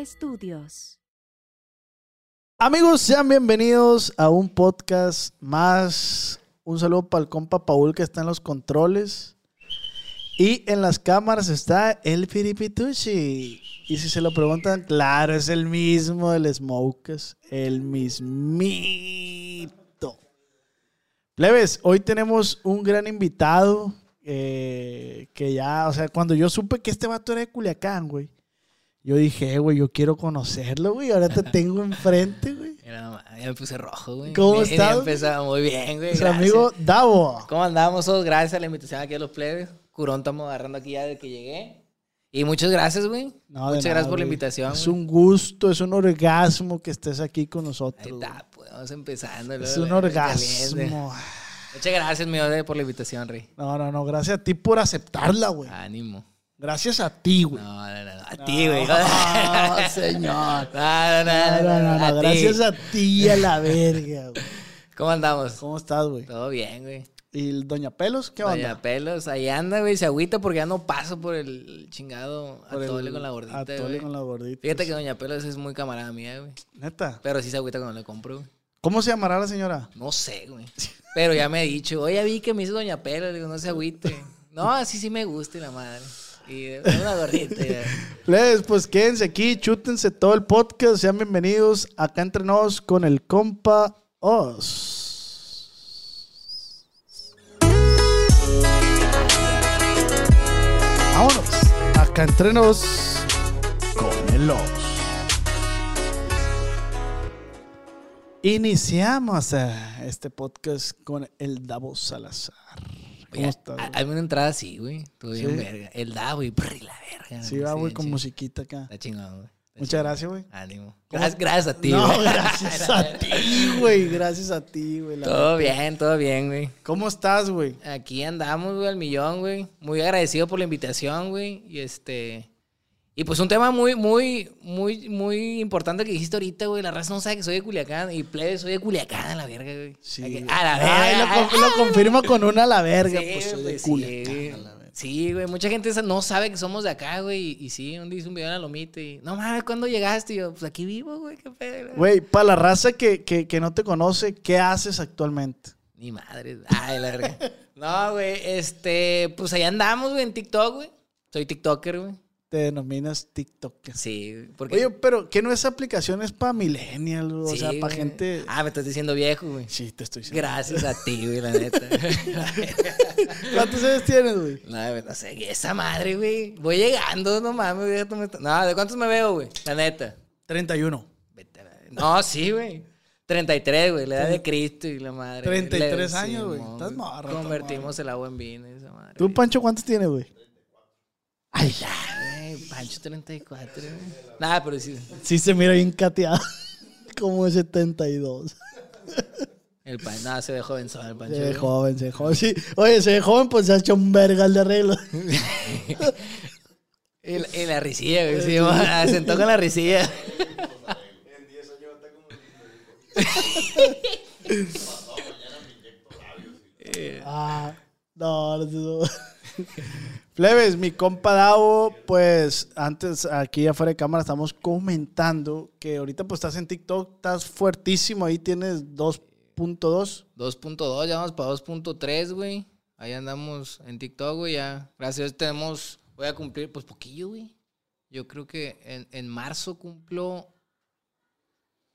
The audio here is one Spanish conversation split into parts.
Estudios. Amigos, sean bienvenidos a un podcast más. Un saludo para el compa Paul que está en los controles. Y en las cámaras está el Piripituchi. Y si se lo preguntan, claro, es el mismo del Smokers. El mismito. Plebes, hoy tenemos un gran invitado. eh, que ya, o sea, cuando yo supe que este vato era de Culiacán, güey. Yo dije, "Eh, güey, yo quiero conocerlo, güey. Ahora te tengo enfrente, güey. Mira nomás, ya me puse rojo, güey. ¿Cómo estás? empezaba muy bien, güey. Su amigo Davo. ¿Cómo andamos todos? Gracias a la invitación aquí a los plebes. Curón estamos agarrando aquí ya desde que llegué. Y muchas gracias, güey. No, muchas nada, gracias por la invitación. Es güey. un gusto, es un orgasmo que estés aquí con Ahí nosotros. güey. está, pues vamos empezando. Es un orgasmo. Muchas gracias, mi ode, por la invitación, Rey. No, no, no. Gracias a ti por aceptarla, güey. Ánimo. Gracias a ti, güey. No, no, no, A ti, güey. No, señor. No, no, No, no. Gracias a ti a la verga, güey. ¿Cómo andamos? ¿Cómo estás, güey? Todo bien, güey. ¿Y el Doña Pelos? ¿Qué Doña onda? Pelos, ahí anda, güey. Se agüita porque ya no paso por el chingado Por el atole con la gordita, atole güey. con la gordita. Fíjate que Doña Pelos es muy camarada mía, güey. Neta. Pero sí se agüita cuando le compro, güey. ¿Cómo se llamará la señora? No sé, güey. Pero ya me he dicho, oye, vi que me hizo Doña Pelos. Digo, no se agüite. No, así sí me gusta y la madre. Y una gordita. ya. Les, pues quédense aquí, chútense todo el podcast. Sean bienvenidos acá entre nos con el compa Oz. Vámonos. Acá entre nos con el Oz. Iniciamos eh, este podcast con el Davo Salazar. ¿Cómo ha- güey? Hazme una entrada así, güey. Tú bien Sí. verga. El da, güey. brr, La verga. Sí, va, güey, con musiquita acá. Está chingón, güey. Está Muchas gracias, güey. Ánimo. Gracias, gracias a ti, No, güey. gracias a ti, güey. Gracias a ti, güey. Todo bien, todo bien, güey. ¿Cómo estás, güey? Aquí andamos, güey, al millón, güey. Muy agradecido por la invitación, güey. Y este. Y pues un tema muy, muy, muy, muy importante que dijiste ahorita, güey. La raza no sabe que soy de Culiacán. Y plebe, soy de Culiacán, a la verga, güey. Sí. A la Ay, verga. lo, con- lo confirma con una a la verga. Sí, pues soy de pues, sí, Culiacán, güey. a la verga. Sí, güey. Mucha gente no sabe que somos de acá, güey. Y, y sí, un día hice un video en la lomita y... No mames, ¿cuándo llegaste? Y yo, pues aquí vivo, güey. Qué pedo. Güey, para la raza que, que, que no te conoce, ¿qué haces actualmente? Ni madre. Ay, la verga. No, güey. Este... Pues ahí andamos, güey, en TikTok, güey. Soy TikToker, güey. Te denominas TikTok. Sí, porque... Oye, pero ¿qué no es aplicación? Es para millennials, o Sí, sea, para gente... Ah, me estás diciendo viejo, güey. Sí, te estoy diciendo. Gracias a ti, güey, la neta. ¿Cuántos años tienes, güey? no, no sé, ¿qué esa madre, güey. Voy llegando, no mames, güey. No, ¿de cuántos me veo, güey? La neta. 31. Vete a la- No, sí, güey. 33, güey, la edad de Cristo y la madre. 33 Le- años, güey. mon, Estás morro, Convertimos el agua en vino y esa madre. ¿Tú, Pancho, cuántos tienes, güey? Ay, ya. Pancho 34, güey. Nada, pero sí. Sí se mira bien cateado. Como de 72. El pan, nada, se ve joven el Pancho. Se ve joven, se ve joven. Sí. Oye, se ve joven, pues se ha hecho un vergal de arreglo. Y la, risilla, güey. Sí, mo, sentó con la risilla. Ah, no, no, no. Plebes, mi compa Davo, pues antes aquí afuera de cámara estamos comentando que ahorita pues estás en TikTok, estás fuertísimo, ahí tienes 2.2. 2.2, ya vamos para 2.3, güey. Ahí andamos en TikTok, güey, ya. Gracias a Dios tenemos, voy a cumplir, pues poquillo, güey. Yo creo que en, en marzo cumplo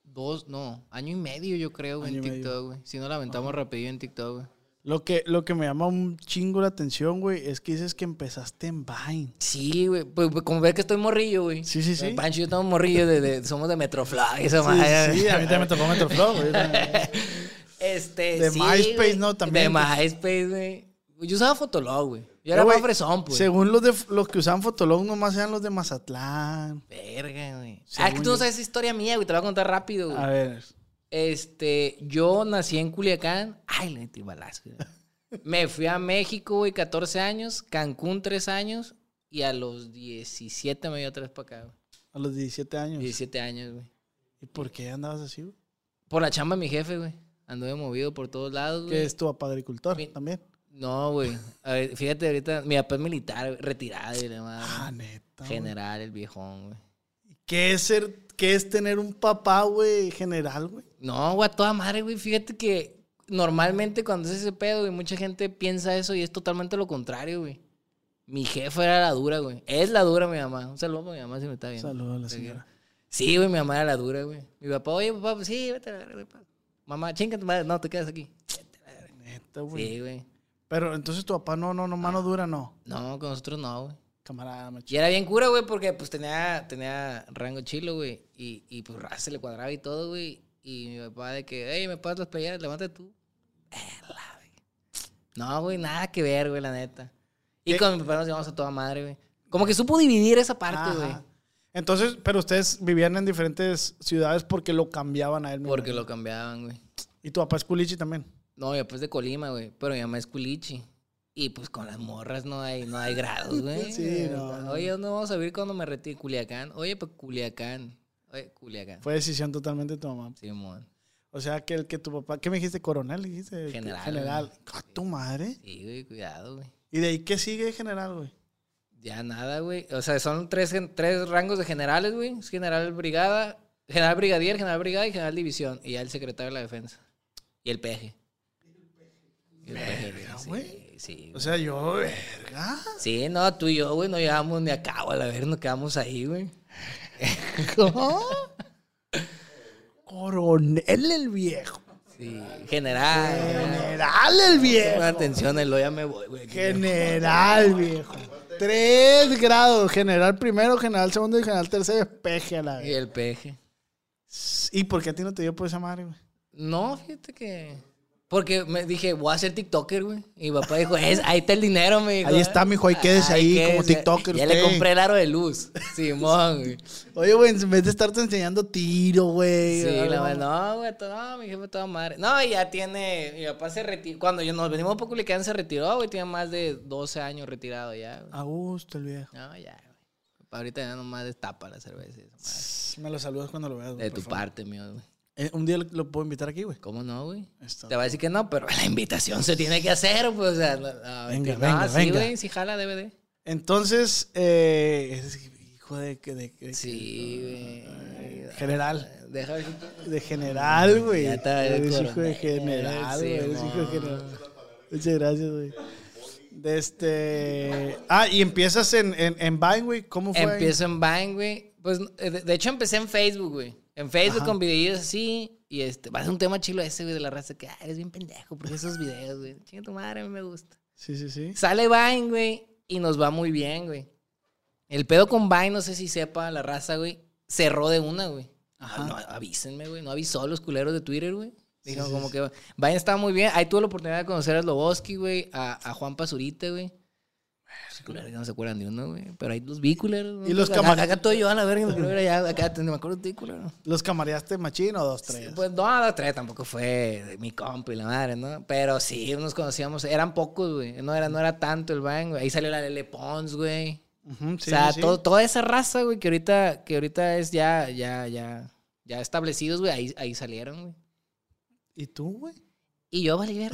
dos, no, año y medio yo creo, güey, en Año medio. TikTok, güey. Si no la aventamos rapidillo en TikTok, güey. Lo que, lo que me llama un chingo la atención, güey, es que dices que empezaste en Vine. Sí, güey, pues, pues, como ves que estoy morrillo, güey. Sí, sí, sí. Pancho y yo estamos morrillos, de, de- somos de Metroflag, esa Sí, madre. sí, a mí también me tocó Metroflow, güey. Este, De sí, MySpace, güey. ¿no? También. De MySpace, güey. Yo usaba Fotolog, güey. Yo era Pero, más fresón, pues. Según los, de, los que usaban Fotolog, nomás eran los de Mazatlán. Verga, güey. Ah, es que tú yo. no sabes esa historia mía, güey. Te la voy a contar rápido, güey. A ver. Este, yo nací en Culiacán. Ay, le metí balazo, güey. Me fui a México, güey, 14 años. Cancún, 3 años. Y a los 17 me dio otra vez para acá, güey. A los 17 años. 17 años, güey. ¿Y por qué andabas así, güey? Por la chamba de mi jefe, güey. Anduve movido por todos lados, güey. Que es tu papá agricultor Mi- también. No, güey. A ver, fíjate ahorita, mi papá es militar, güey, retirado y demás. Ah, neta. güey. General, el viejón, güey. ¿Qué es ser, qué es tener un papá, güey, general, güey? No, güey, a toda madre, güey. Fíjate que normalmente cuando es ese pedo, güey, mucha gente piensa eso y es totalmente lo contrario, güey. Mi jefa era la dura, güey. Es la dura, mi mamá. Un saludo para mi mamá si me está viendo. Saludos a la señora. Sí, güey, mi mamá era la dura, güey. Mi papá, oye, papá, pues sí, vete a la. Mamá, chinga tu madre. No, te quedas aquí. Neta, güey. Sí, güey. Pero entonces tu papá no, no, no, mano dura, no. No, con nosotros no, güey. Camarada, macho. Y era bien cura, güey, porque pues tenía, tenía rango chilo, güey. Y, y pues se le cuadraba y todo, güey. Y mi papá de que, hey, ¿me pasas las playeras? Levántate tú. No, güey, nada que ver, güey, la neta. Y ¿Qué? con mi papá nos llevamos a toda madre, güey. Como que supo dividir esa parte, Ajá. güey. Entonces, pero ustedes vivían en diferentes ciudades porque lo cambiaban a él. me Porque lo cambiaban, güey. Y tu papá es culichi también. No, mi papá es de Colima, güey. Pero mi mamá es culichi. Y pues con las morras no hay, no hay grados, güey. Sí, no, no. Oye, ¿dónde vamos a vivir cuando me retire? Culiacán. Oye, pues Culiacán. Oye, Culiacán. Fue decisión totalmente de tu mamá. Simón. O sea, que el que tu papá, ¿qué me dijiste? ¿Coronel? Dijiste General, General. ¡A tu madre! Sí, güey, cuidado, güey. ¿Y de ahí qué sigue general, güey? Ya nada, güey. O sea, son tres, tres rangos de generales, güey. Es general brigada, general brigadier, general brigada y general división. Y ya el secretario de la defensa. Y el peje. El peje, Verga, sí, güey. Sí, O güey. sea, yo, verga. Sí, no, tú y yo, güey, no llegamos ni a cabo a la ver, nos quedamos ahí, güey. ¿Cómo? Coronel el viejo. Sí, general. General el viejo. Atención, el ya me voy, güey. General, viejo. Tres grados. General primero, general segundo y general tercero. Peje a la Y vez. el peje. ¿Y por qué a ti no te dio por esa madre, güey? No, fíjate que. Porque me dije, voy a ser TikToker, güey. Y mi papá dijo, es, ahí está el dinero, me dijo. Ahí está, mijo, ahí quédese ahí como quédese. TikToker Ya usted. le compré el aro de luz. Simón, güey. Oye, güey, en vez de estarte enseñando tiro, güey. Sí, la verdad, no, güey, no, mi jefe toda madre. No, y ya tiene, mi papá se retiró, cuando yo nos venimos por Culiacán se retiró, güey, tiene más de 12 años retirado ya, güey. A gusto el viejo. No, ya, güey. Ahorita ya nomás destapa la cerveza madre. Me lo saludas cuando lo veas, güey. De por tu favor. parte, mío, güey. Eh, un día lo, puedo invitar aquí, güey. ¿Cómo no, güey? Te va a decir que no, pero la invitación se tiene que hacer, pues, o sea, no, Venga, mentira. venga, No, sí, venga. güey, sí jala DVD. Entonces, eh, hijo de, de, de- de- Sí, güey. general. Deja si De general, güey. Ya está, Eres hijo de general, güey. Eres hijo de general. Muchas gracias, güey. De este. Ah, y empiezas en, en, en Vine, güey. ¿Cómo fue? ahí? Empiezo en Vine, güey. Pues, eh, de hecho, empecé en Facebook, güey. En Facebook Ajá. con videos así. Y este, va a ser un tema chilo ese, güey, de la raza que, ah, eres bien pendejo, porque esos videos, güey. Chinga tu madre, a mí me gusta. Sí, sí, sí. Sale Vine, güey, y nos va muy bien, güey. El pedo con Vine, no sé si sepa la raza, güey, cerró de una, güey. Ajá. No, avísenme, güey. No avisó a los culeros de Twitter, güey. Dijeron sí, como sí. que Vine estaba muy bien. Ahí tuve la oportunidad de conocer a Sloboski, güey, a, a Juan Pazurita, güey. Ya no se acuerdan de uno, güey. Pero ahí los vi, culeros. ¿no? Y los acá, camar- acá estoy yo a la verga, me quiero ver allá. Acá te- me acuerdo de ti, culero. ¿Los camareaste machín o dos, tres? Pues no, la tres tampoco fue de mi compa y la madre, ¿no? Pero sí, nos conocíamos. Eran pocos, güey. No era, no era tanto el Vine, güey. Ahí salió la Lele Pons, güey. O sí, sea, todo- toda esa raza, güey, que ahorita, que ahorita es ya, ya, ya, ya establecidos, güey, ahí, ahí salieron, güey. ¿Y tú, güey? Y yo, vale.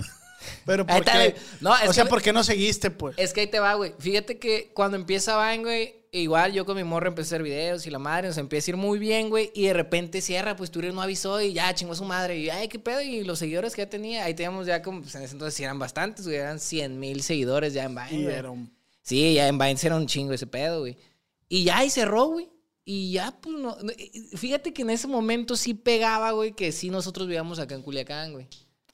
Pero ¿por qué? No, o sea, que- ¿por qué no seguiste, pues? Es que ahí te va, güey. Fíjate que cuando empieza Vine, güey, igual yo con mi morra empecé a hacer videos y la madre nos empieza a ir muy bien, güey. Y de repente cierra, pues Twitter no avisó y ya chingó a su madre. Y ay, qué pedo. Y los seguidores que ya tenía, ahí teníamos ya como, pues en ese entonces sí eran bastantes, güey. Eran 100 mil seguidores ya en Vine. Y Sí, ya en Vine era un chingo ese pedo, güey. Y ya ahí cerró, güey. Y ya, pues no, Fíjate que en ese momento sí pegaba, güey, que sí nosotros vivíamos acá en Culiacán, güey.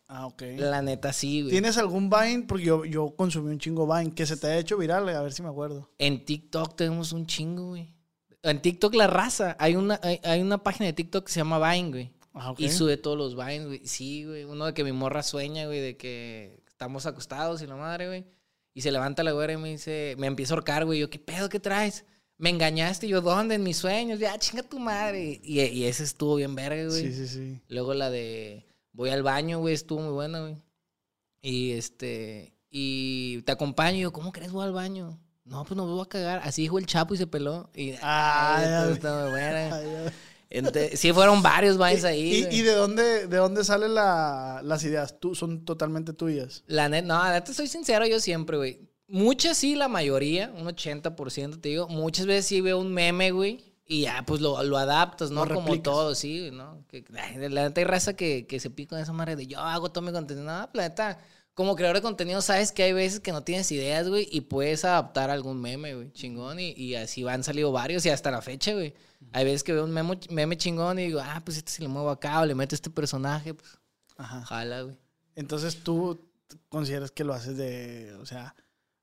Ah, ok. La neta sí, güey. ¿Tienes algún Vine? Porque yo, yo consumí un chingo Vine que se te ha hecho viral, a ver si me acuerdo. En TikTok tenemos un chingo, güey. En TikTok la raza. Hay una, hay, hay una página de TikTok que se llama Vine, güey. Ah, ok. Y sube todos los Vines, güey. Sí, güey. Uno de que mi morra sueña, güey, de que estamos acostados y la madre, güey. Y se levanta la güera y me dice, me empieza a ahorcar, güey. Yo, ¿qué pedo? ¿Qué traes? Me engañaste. Y yo, ¿dónde? En mis sueños. Ya, chinga tu madre. Y, y ese estuvo bien verga, güey. Sí, sí, sí. Luego la de voy al baño, güey, estuvo muy buena, güey. Y este, y te acompaño. Y yo, ¿cómo crees voy al baño? No, pues no me voy a cagar. Así dijo el Chapo y se peló. Y, Ah, está muy buena. Ay, ay. Ente- sí, fueron varios vines ahí. ¿Y, y de dónde, de dónde salen la- las ideas? ¿Tú, ¿Son totalmente tuyas? La neta, no, la neta soy sincero yo siempre, güey. Muchas sí, la mayoría, un 80% te digo. Muchas veces sí veo un meme, güey. Y ya, pues lo, lo adaptas, ¿no? Lo Como todo, sí, güey, ¿no? Que, la neta hay raza que, que se pica con esa madre de yo hago todo mi contenido. No, la neta, como creador de contenido, sabes que hay veces que no tienes ideas, güey, y puedes adaptar algún meme, güey, chingón. Y, y así van salido varios y hasta la fecha, güey. Hay veces que veo un memo- meme chingón y digo, ah, pues este se le muevo acá o le meto este personaje, pues, Ajá. jala, güey. Entonces tú consideras que lo haces de, o sea,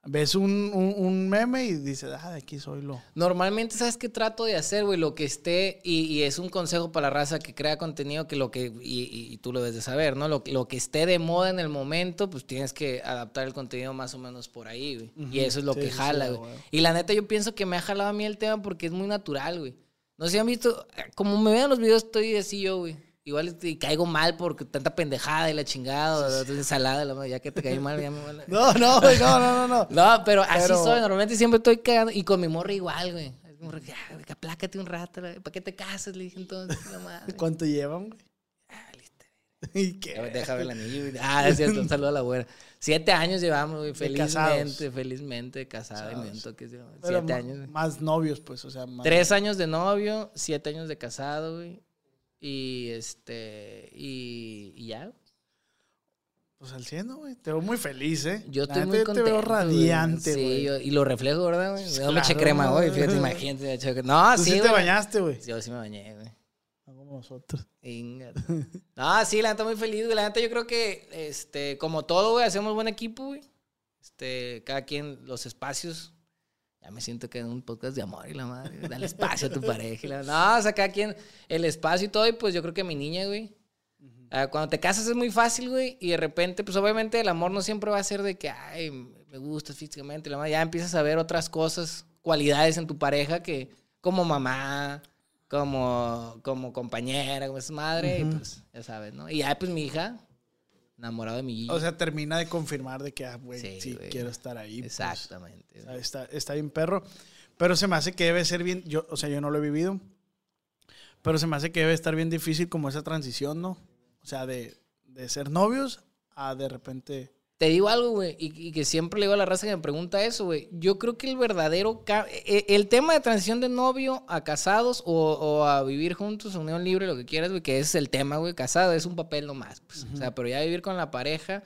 ves un, un, un meme y dices, ah, de aquí soy lo. Normalmente, ¿sabes qué trato de hacer, güey? Lo que esté, y, y es un consejo para la raza que crea contenido, que lo que, y, y- tú lo debes de saber, ¿no? Lo, lo que esté de moda en el momento, pues tienes que adaptar el contenido más o menos por ahí, güey. Y eso es lo Sí, que sí, jala, güey. Y la neta, yo pienso que me ha jalado a mí el tema porque es muy natural, güey. No sé si han visto, como me ven en los videos, estoy así yo, güey. Igual este, caigo mal porque tanta pendejada y la chingada, o tanta ensalada, la madre, ya que te caí mal, ya me vale. No, no, güey, no, no, no, no. No, pero así soy. Normalmente siempre estoy cagando. Y con mi morra igual, güey. Como "Ah, güey, aplácate un rato. la- ¿Para qué te casas? Le dije entonces. No mames. ¿Cuánto llevan, güey? Ah, listo. ¿Y qué? güey, ver el anillo. güey. Ah, es cierto. Un saludo a la güera. Siete años llevamos, güey. Casados. Felizmente, felizmente. Pero Siete años. güey. Más novios, pues, o sea, más. Tres años de novio, siete años de casado, güey. Y este. Y, y ya. Pues al cielo, güey. Te veo muy feliz, ¿eh? Yo estoy muy contento. te veo radiante, Sí, güey. yo- y lo reflejo, ¿verdad, güey? Me eché crema güey. hoy, fíjate, imagínate. me eché- No, Tú sí, sí, te bañaste, güey. Yo sí me bañé, güey. No como nosotros. Inga. No, sí, la neta muy feliz, güey. La neta yo creo que, este, como todo, güey, hacemos buen equipo, güey. Este, cada quien los espacios. Ya me siento que en un podcast de amor y la madre. Dale espacio a tu pareja. y la- No, o sea, cada quien el espacio y todo. Y pues yo creo que mi niña, güey. ah, cuando te casas es muy fácil, güey. Y de repente, pues obviamente el amor no siempre va a ser de que, ay, me gustas físicamente. y La madre. Ya empiezas a ver otras cosas, cualidades en tu pareja que, como mamá, como, como compañera, como es madre, y pues, ya sabes, ¿no? Y ya, pues, mi hija, enamorado de mi Gigi. O sea, termina de confirmar de que, ah, güey, Sí, sí, güey. quiero estar ahí. pues. Exactamente. Sea, está, está bien perro. Pero se me hace que debe ser bien. Yo, o sea, yo no lo he vivido. Pero se me hace que debe estar bien difícil como esa transición, ¿no? O sea, de, de ser novios a de repente. Te digo algo, güey, y, y que siempre le digo a la raza que me pregunta eso, güey. Yo creo que el verdadero... ca- e- El tema de transición de novio a casados o, o a vivir juntos, unión libre, lo que quieras, güey, que ese es el tema, güey. Casado es un papel nomás, pues. O sea, pero ya vivir con la pareja,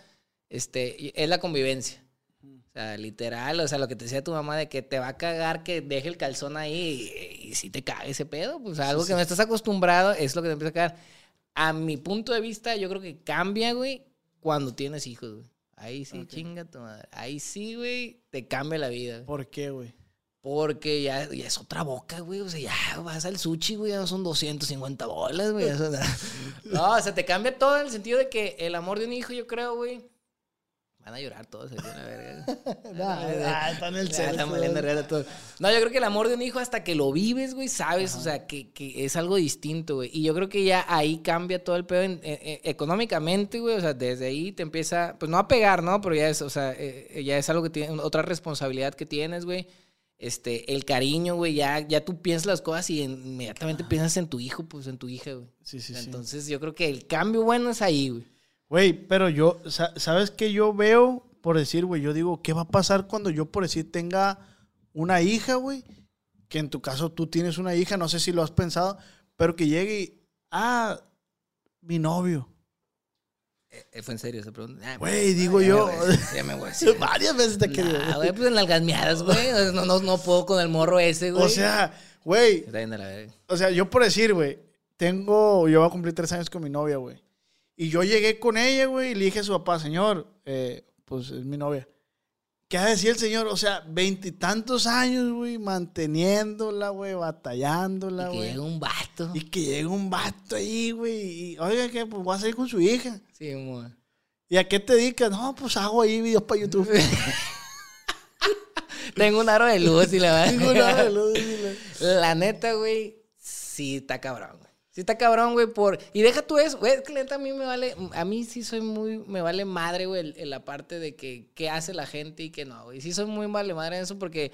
este, es la convivencia. O sea, literal, o sea, lo que te decía tu mamá de que te va a cagar que deje el calzón ahí y, y si te caga ese pedo, pues algo que no estás acostumbrado es lo que te empieza a cagar. A mi punto de vista, yo creo que cambia, güey, cuando tienes hijos, güey. Ahí sí, chinga tu madre. Ahí sí, güey, te cambia la vida. ¿Por qué, güey? Porque ya, ya es otra boca, güey. O sea, ya vas al sushi, güey, ya no son 250 bolas, güey. No, o sea, te cambia todo en el sentido de que el amor de un hijo, yo creo, güey. Van a llorar todos aquí, verga. Ah, está en el están. No, yo creo que el amor de un hijo hasta que lo vives, güey, sabes, o sea, que, que es algo distinto, güey. Y yo creo que ya ahí cambia todo el pedo en- en- en- económicamente, güey. O sea, desde ahí te empieza, pues no a pegar, ¿no? Pero ya es, o sea, eh, ya es algo que tiene, otra responsabilidad que tienes, güey. Este, el cariño, güey, ya, ya tú piensas las cosas y inmediatamente piensas en tu hijo, pues en tu hija, güey. Sí, sí, sí. Entonces yo creo que el cambio bueno es ahí, güey. Güey, pero yo, sa- ¿sabes qué yo veo? Por decir, güey, yo digo, ¿qué va a pasar cuando yo, por decir, tenga una hija, güey? Que en tu caso tú tienes una hija, no sé si lo has pensado, pero que llegue y, ah, mi novio. Eh, Fue en serio esa pregunta. Güey, digo ya yo. me voy a decir, ya me voy a decir. Varias veces te he querido. Nah, güey, pues en las gasmeadas, güey. No, no, no puedo con el morro ese, güey. O sea, güey, o sea, yo por decir, güey, tengo, yo voy a cumplir tres años con mi novia, güey. Y yo llegué con ella, güey, y le dije a su papá, señor, eh, pues es mi novia. ¿Qué ha de decir el señor? O sea, veintitantos años, güey, manteniéndola, güey, batallándola, Y que güey. llega un vato. Y que llega un vato ahí, güey, y oiga, que pues voy a salir con su hija. Sí, mo. ¿Y a qué te dedicas? No, pues hago ahí videos para YouTube. Tengo un aro de luz y la verdad. Tengo una de luz, dile. La neta, güey, sí está cabrón, güey. Sí está cabrón, güey, por... Y deja tú eso, güey, es que neta a mí me vale... A mí sí soy muy... Me vale madre, güey, en la parte de que qué hace la gente y qué no, güey. Sí soy muy vale madre en eso porque...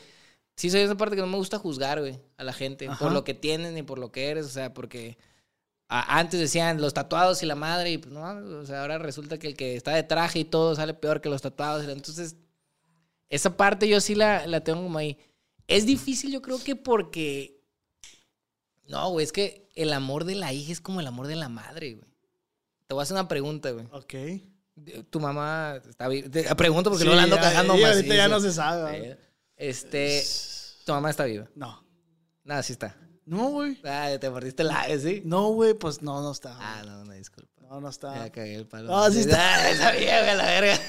Sí soy esa parte que no me gusta juzgar, güey, a la gente. Ajá. Por lo que tienen y por lo que eres, o sea, porque... a- antes decían los tatuados y la madre y pues no, o sea, ahora resulta que el que está de traje y todo sale peor que los tatuados. Entonces, esa parte yo sí la, la tengo como ahí. Es difícil, yo creo que porque. No, güey, es que el amor de la hija es como el amor de la madre, güey. Te voy a hacer una pregunta, güey. Ok. Tu mamá está viva. Te pregunto porque Sí, no la ando cagando más. ahorita ya no se sabe, ¿verdad? Este. Tu mamá está viva. No. Nada, sí está. No, güey. Ah, te mordiste la ¿sí? No, güey, pues no, no está. Ah, no, no, disculpa. No, no está. Ya cagué el palo. Ah, sí está. Ah, sabía, güey, la verga.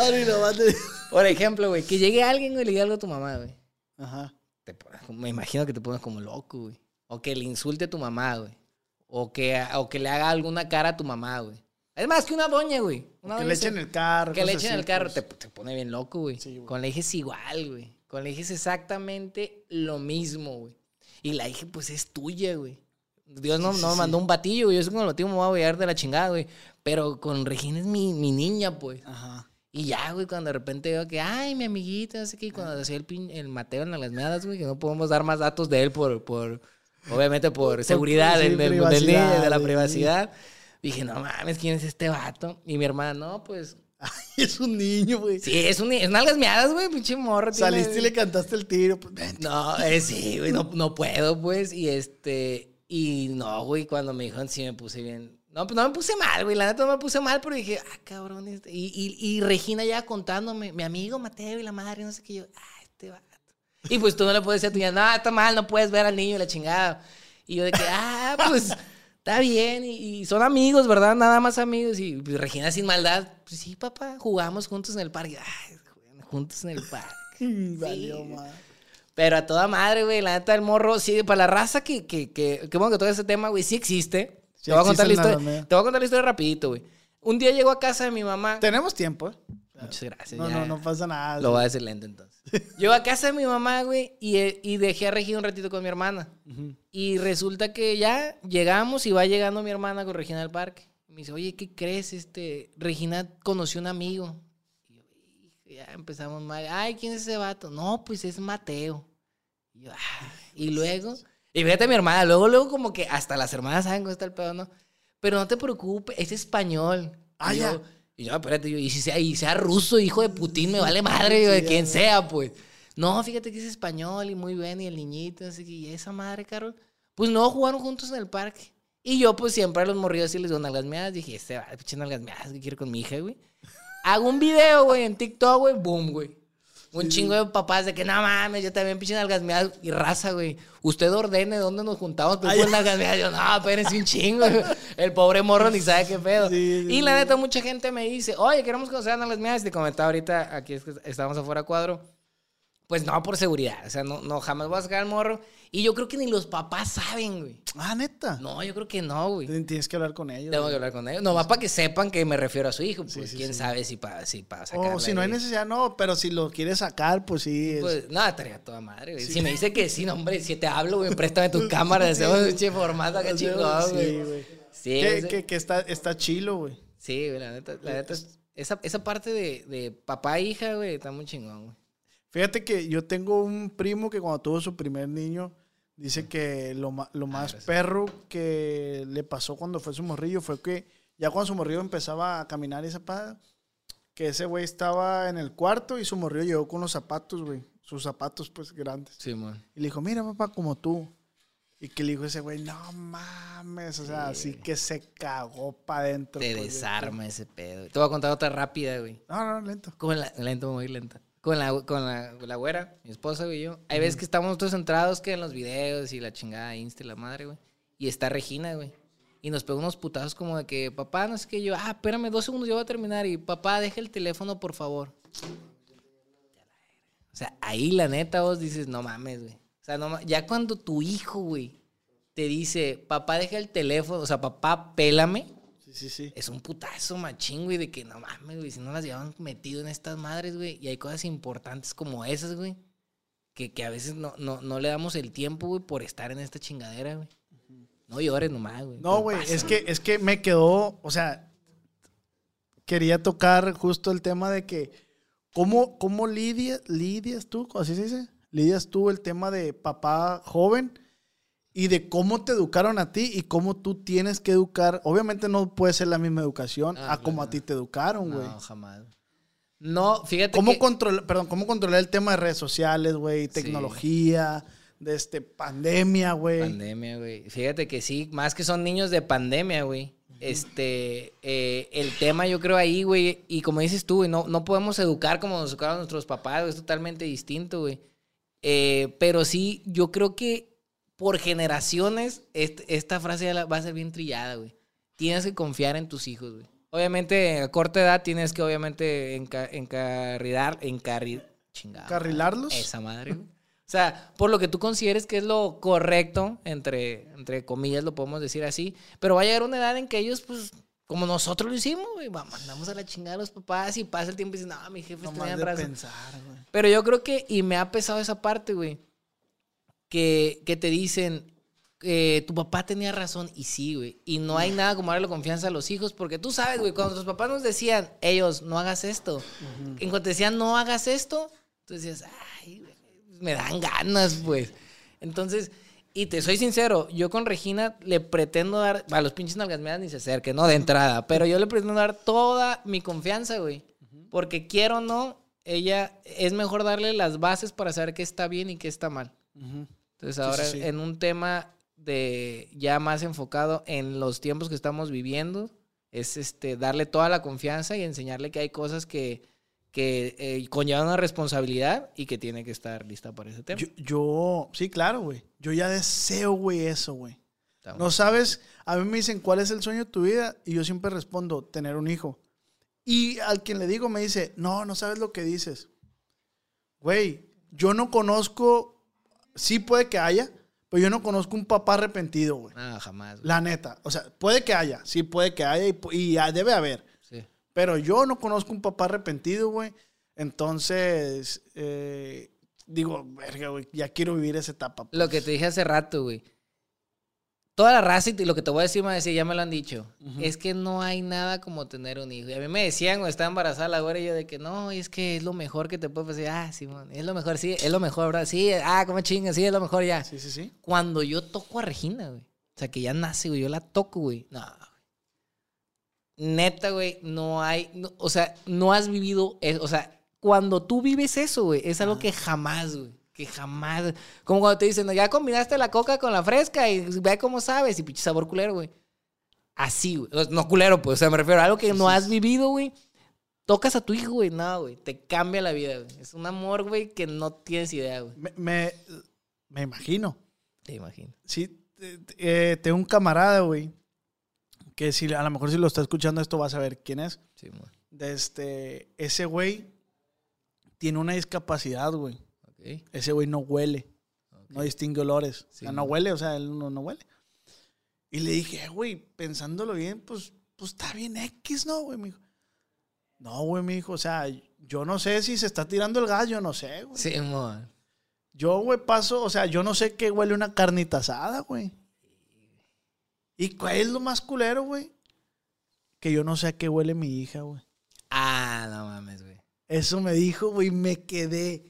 Ay, no, mate. Por ejemplo, güey, que llegue alguien güey, le diga algo a tu mamá, güey. Ajá. Te me imagino que te pones como loco, güey. O que le insulte a tu mamá, güey. O que, o que le haga alguna cara a tu mamá, güey. Es más que una doña, güey. Una Que doña le se- echen el carro. Que le echen el carro. pues. Te, te pone bien loco, güey. Sí, güey. Con la hija es igual, güey. Con la hija es exactamente lo mismo, güey. Y la hija, pues, es tuya, güey. Dios no, Sí, sí, no me mandó un batillo, güey. Yo sé que con el batillo me voy a ver de la chingada, güey. Pero con Regina es mi, mi niña, pues. Ajá. Y ya, güey, cuando de repente veo que, ay, mi amiguita, qué, y cuando hacía el, pin- el Mateo en las meadas, güey, que no podemos dar más datos de él por, por obviamente, por seguridad sí, del, del- niño, de la privacidad. Dije, no mames, ¿quién es este vato? Y mi hermana, no, pues, Es un niño, güey. sí, es un, es nalgas meadas, güey, pinche morro. tiene- Saliste y le cantaste el tiro. Pues, vente. No, eh, sí, güey, no, no puedo, pues, y este, y no, güey, cuando me dijeron sí me puse bien. No, pues no me puse mal, güey, la neta no me puse mal, pero dije, ah, cabrón, este. Y, y, y Regina ya contándome, mi amigo Mateo y la madre, no sé qué, yo, ah, este vato. Y pues tú no le puedes decir a tu niña, no, está mal, no puedes ver al niño y la chingada. Y yo de que, ah, pues, está bien, y, y son amigos, ¿verdad? Nada más amigos. Y pues, Regina sin maldad, pues sí, papá, jugamos juntos en el parque. Ay, juntos en el parque. Valió, madre. Pero a toda madre, güey, la neta del morro, sí, para la raza que, que, que, que bueno que todo ese tema, güey, sí existe. Te, voy a contar la historia, te voy a contar la historia rapidito, güey. Un día llegó a casa de mi mamá. Tenemos tiempo, ¿eh? Muchas gracias. No, ya. no, no pasa nada. Lo voy a decir lento entonces. Llegó a casa de mi mamá, güey, y, eh, y dejé a Regina un ratito con mi hermana. Ujú. Y resulta que ya llegamos y va llegando mi hermana con Regina al parque. Me dice, oye, ¿qué crees? Este, Regina conoció un amigo. Y yo, ya empezamos mal. Ay, ¿quién es ese vato? No, pues es Mateo. Y yo, "Ah". y luego, y fíjate mi hermana, luego, luego como que hasta las hermanas saben cómo está el pedo, ¿no? Pero no te preocupes, es español. Ah, y ya. yo, y yo, espérate, yo, y si sea, y sea ruso, hijo de Putin, me vale madre, yo, de quien sea, pues. No, fíjate que es español y muy bien, y el niñito, así que, ¿y esa madre, Carol? Pues no, jugaron juntos en el parque. Y yo, pues siempre a los morridos sí les doy nalgas meadas. Dije, este va, pinche nalgas meadas, ¿qué quiere con mi hija, güey? Hago un video, güey, en TikTok, güey, boom, güey. Un chingo de papás de que, no mames, yo también pinche nalgas meadas y raza, güey. Usted ordene dónde nos juntamos, pues Ay. con nalgas meadas. Yo, no, espérense un chingo. El pobre morro ni sabe qué pedo. Sí, sí, y la neta, mucha gente me dice, oye, queremos conocer a nalgas meadas. Y te comentaba ahorita, aquí es que estábamos afuera cuadro. Pues no, por seguridad. O sea, no, no jamás voy a sacar al morro. Y yo creo que ni los papás saben, güey. Ah, neta. No, yo creo que no, güey. Tienes que hablar con ellos. Tengo que güey. hablar con ellos. No, más para que sepan que me refiero a su hijo. Pues Sí, sí, quién sí. sabe si para si pa O sacarla si no hay necesidad, no, pero si lo quieres sacar, pues sí. es- Pues nada, estaría toda madre, güey. Si me dice que sí, no, hombre, si te hablo, güey, préstame tu cámara, hacemos un che formato acá chingón, Sí, güey. güey. Sí, que, que, que está, está chilo, güey. sí, güey, la neta, la neta, es- esa, esa parte de, de papá e hija, güey, está muy chingón, güey. Fíjate que yo tengo un primo que cuando tuvo su primer niño, dice que lo, lo más gracias. perro que le pasó cuando fue su morrillo fue que Ya cuando su morrillo empezaba a caminar y pa, que ese güey estaba en el cuarto y su morrillo llegó con los zapatos, güey. Sus zapatos, pues, grandes. Sí, man. Y le dijo, mira, papá, como tú. Y que le dijo ese güey, no mames. O sea, así que se cagó para adentro. Te pues, de- desarma ese pedo. Te voy a contar otra rápida, güey. No, no, lento. Con la, lento, muy lenta. Con la, con la, con la güera, mi esposa, güey, y yo. Hay veces que estamos todos centrados que en los videos y la chingada Insta y la madre, güey. Y está Regina, güey. Y nos pegó unos putazos como de que, papá, no sé qué. Yo, ah, espérame dos segundos, yo voy a terminar. Y papá, deja el teléfono, por favor. O sea, ahí la neta vos dices, no mames, güey. O sea, no ya cuando tu hijo, güey, te dice, papá, deja el teléfono, o sea, papá, pélame. Sí, sí, sí. Es un putazo machín, güey, de que no mames, güey, si no las llevan metido en estas madres, güey. Y hay cosas importantes como esas, güey, que, que a veces no, no, no le damos el tiempo, güey, por estar en esta chingadera, güey. No llores nomás, güey. No, güey, es que, es que me quedó, o sea, quería tocar justo el tema de que, ¿cómo, cómo lidias, lidias tú, así se dice? Lidias tú el tema de papá joven y de cómo te educaron a ti y cómo tú tienes que educar. Obviamente no puede ser la misma educación Ah, a como a claro. ti te educaron, güey. No, jamás. No, fíjate ¿Cómo, que... controlar, perdón, ¿Cómo controlar el tema de redes sociales, güey? Tecnología, de este, pandemia, güey. Pandemia, güey. Fíjate que sí, más que son niños de pandemia, güey. Este, eh, el tema yo creo ahí, güey, y como dices tú, güey, no, no podemos educar como nos educaron nuestros papás, güey, es totalmente distinto, güey. Eh, pero sí, yo creo que por generaciones est- esta frase va a ser bien trillada, güey. Tienes que confiar en tus hijos, güey. Obviamente, a corta edad tienes que, obviamente, enca- encarrilar, encarri... Chingada. ¿Carrilarlos? Esa madre, güey. O sea, por lo que tú consideres que es lo correcto, entre, entre comillas lo podemos decir así, pero va a llegar una edad en que ellos, pues, como nosotros lo hicimos, güey, mandamos a la chingada a los papás y pasa el tiempo y dicen, no, mi jefe No tenía más de razón. pensar, güey. Pero yo creo que, y me ha pesado esa parte, güey, que, que te dicen, que tu papá tenía razón, y sí, güey. Y no hay nada como darle confianza a los hijos, porque tú sabes, güey, cuando tus papás nos decían, ellos, no hagas esto, en cuanto decían, no hagas esto, tú decías, ay, güey, me dan ganas, pues. Entonces, y te soy sincero, yo con Regina le pretendo dar, a los pinches nalgasmeadas ni se acerque, ¿no? De entrada, pero yo le pretendo dar toda mi confianza, güey. Porque quiero o no, ella, es mejor darle las bases para saber qué está bien y qué está mal. Ujú. Entonces ahora sí, sí. en un tema de ya más enfocado en los tiempos que estamos viviendo, es este darle toda la confianza y enseñarle que hay cosas que, que eh, conllevan una responsabilidad y que tiene que estar lista para ese tema. Yo, yo- sí, claro, güey. Yo ya deseo, güey, eso, güey. No sabes, a mí me dicen, ¿cuál es el sueño de tu vida? Y yo siempre respondo, tener un hijo. Y al quien le digo me dice, no, no sabes lo que dices. Güey, yo no conozco, sí puede que haya, pero yo no conozco un papá arrepentido, güey. Nada, jamás. güey. La neta. O sea, puede que haya, sí puede que haya y, debe haber. Sí. Pero yo no conozco un papá arrepentido, güey. Entonces, eh, digo, verga, güey, ya quiero vivir esa etapa. pues. Lo que te dije hace rato, güey. Toda la raza, y lo que te voy a decir, me decía, ya me lo han dicho, es que no hay nada como tener un hijo. Y a mí me decían, cuando estaba embarazada la güera, y yo de que no, es que es lo mejor que te puede pasar. Ah, Simón, es lo mejor, sí, es lo mejor, ¿verdad? Sí, ah, como chinga, sí, es lo mejor ya. Sí, sí, sí. Cuando yo toco a Regina, güey. O sea, que ya nace, güey, yo la toco, güey. No, güey. Neta, güey, no hay, no- o sea, no has vivido, eso, o sea, cuando tú vives eso, güey, es algo que jamás, güey, que jamás, como cuando te dicen, "No, ya combinaste la coca con la fresca y ve cómo sabes, y pinche sabor culero, güey. Así, güey, no culero, pues, o sea, me refiero a algo que no has vivido, güey. Tocas a tu hijo, güey, no, güey, te cambia la vida, güey. Es un amor, güey, que no tienes idea, güey. Me, me, me imagino. Te imagino. Sí, eh, tengo un camarada, güey, que si a lo mejor si lo está escuchando esto va a saber quién es. Sí, güey. Este, ese güey tiene una discapacidad, güey. Ese güey no huele, no distingue olores. Sí, o sea, no huele, o sea, él no, no huele. Y le dije, "Eh, güey, pensándolo bien, pues, pues está bien X, ¿no, güey? Me dijo, no, güey, me dijo, o sea, yo no sé si se está tirando el gas, yo no sé, güey. Sí, amor. Yo, güey, paso, o sea, yo no sé qué huele una carnita asada, güey. ¿Y cuál es lo más culero, güey? Que yo no sé a qué huele mi hija, güey. Ah, no mames, güey. Eso me dijo, güey, me quedé.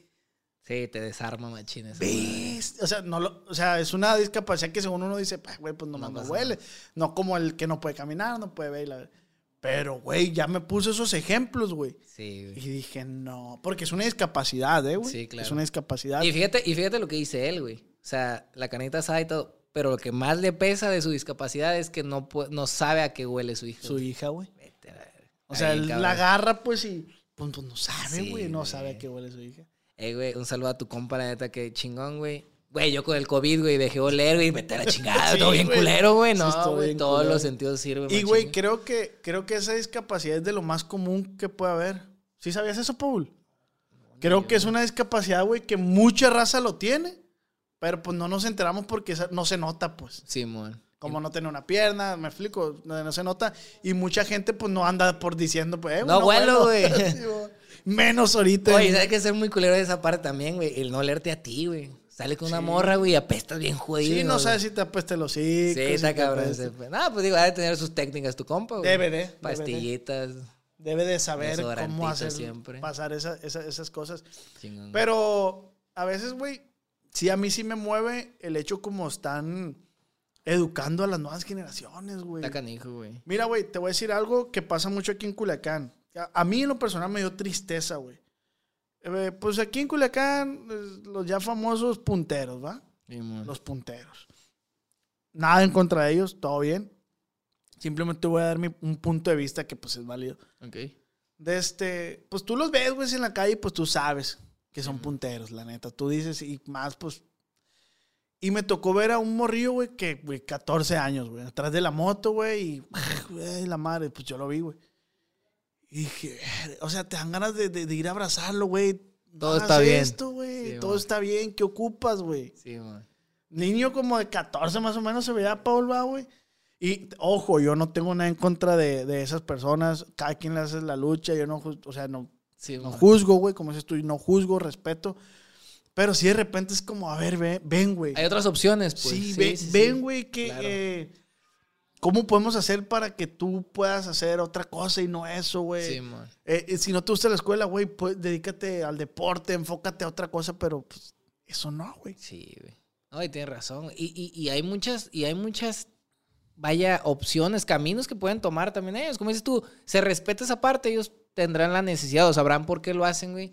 Sí, te desarma machines. ¿Ves? O sea, no lo- o sea, es una discapacidad que según uno dice, "Pues, güey, pues nomás no, huele. No como el que no puede caminar, no puede ver. y Pero, güey, ya me puso esos ejemplos, güey. Sí, Y güey. dije, no, porque es una discapacidad, ¿eh, güey? Sí, claro. Es una discapacidad. Y fíjate, y fíjate lo que dice él, güey. O sea, la canita asada y todo. Pero lo que más le pesa de su discapacidad es que no, no sabe a qué huele su hija. Su güey. hija, güey. Vete a verga. O sea, Ahí, él cabrón. la agarra, pues, y pues, pues, no sabe, Sí, güey. no güey. sabe a qué huele su hija. Eh, güey, un saludo a tu compa, la neta, que chingón, güey. Güey, yo con el COVID, güey, dejé oler, güey, vete a chingada. Sí, todo bien güey. culero, güey. No, güey, todos culero. los sentidos sirven. Y, güey, creo que, creo que esa discapacidad es de lo más común que puede haber. ¿Sí sabías eso, Paul? Creo que es una discapacidad, güey, que mucha raza lo tiene, pero pues no nos enteramos porque no se nota, pues. Simón. Como no tiene una pierna, me explico, no, no se nota. Y mucha gente, pues, no anda por diciendo, pues, eh, No güey. Sí, güey. Menos ahorita. Oye, ¿sabes que ser muy culero de esa parte también, güey? El no olerte a ti, güey. Sale con una morra, güey, y apestas bien jodido. Sí, no güey. sabes si te apeste los hocico. Sí, está si cabrón. No, pues digo, ha de tener sus técnicas tu compa, güey. Debe de. Pastillitas. Debe de saber cómo hacer siempre. pasar esa- esa- esas cosas. Chingón. Pero a veces, güey, sí, a mí sí me mueve el hecho como están educando a las nuevas generaciones, güey. Está canijo, güey. Mira, güey, te voy a decir algo que pasa mucho aquí en Culiacán. A, a mí en lo personal me dio tristeza, güey. Eh, pues aquí en Culiacán, los ya famosos punteros, ¿va? Los punteros. Nada en contra de ellos, todo bien. Simplemente voy a dar mi- un punto de vista que pues es válido. Ok. De este, pues tú los ves, güey, en la calle, pues tú sabes que son punteros, la neta. Tú dices, y más, pues. Y me tocó ver a un morrillo, güey, que, güey, 14 años, güey, atrás de la moto, güey, y, güey, la madre, pues yo lo vi, güey. Y dije, o sea, te dan ganas de, de- de ir a abrazarlo, güey. Todo hagas está bien. esto, güey. Sí, Todo man. está bien. ¿Qué ocupas, güey? Sí, man. Niño como de 14 más o menos se veía Paul, va, güey. Y ojo, yo no tengo nada en contra de, de esas personas. Cada quien le hace la lucha. Yo no, o sea, no, Sí, no juzgo, güey, como dices tú, y no juzgo, respeto. Pero sí de repente es como, a ver, ven, güey. Hay otras opciones, pues. sí, Sí, ve- sí, sí. ven, güey, que... Claro. eh, ¿Cómo podemos hacer para que tú puedas hacer otra cosa y no eso, güey? Sí, man. Eh, eh, si no te gusta la escuela, güey, pues dedícate al deporte, enfócate a otra cosa, pero pues, eso no, güey. Sí, güey. No, y tienes razón. Y, y, y hay muchas, y hay muchas, vaya, opciones, caminos que pueden tomar también ellos. Como dices tú, se respeta esa parte, ellos tendrán la necesidad o sabrán por qué lo hacen, güey.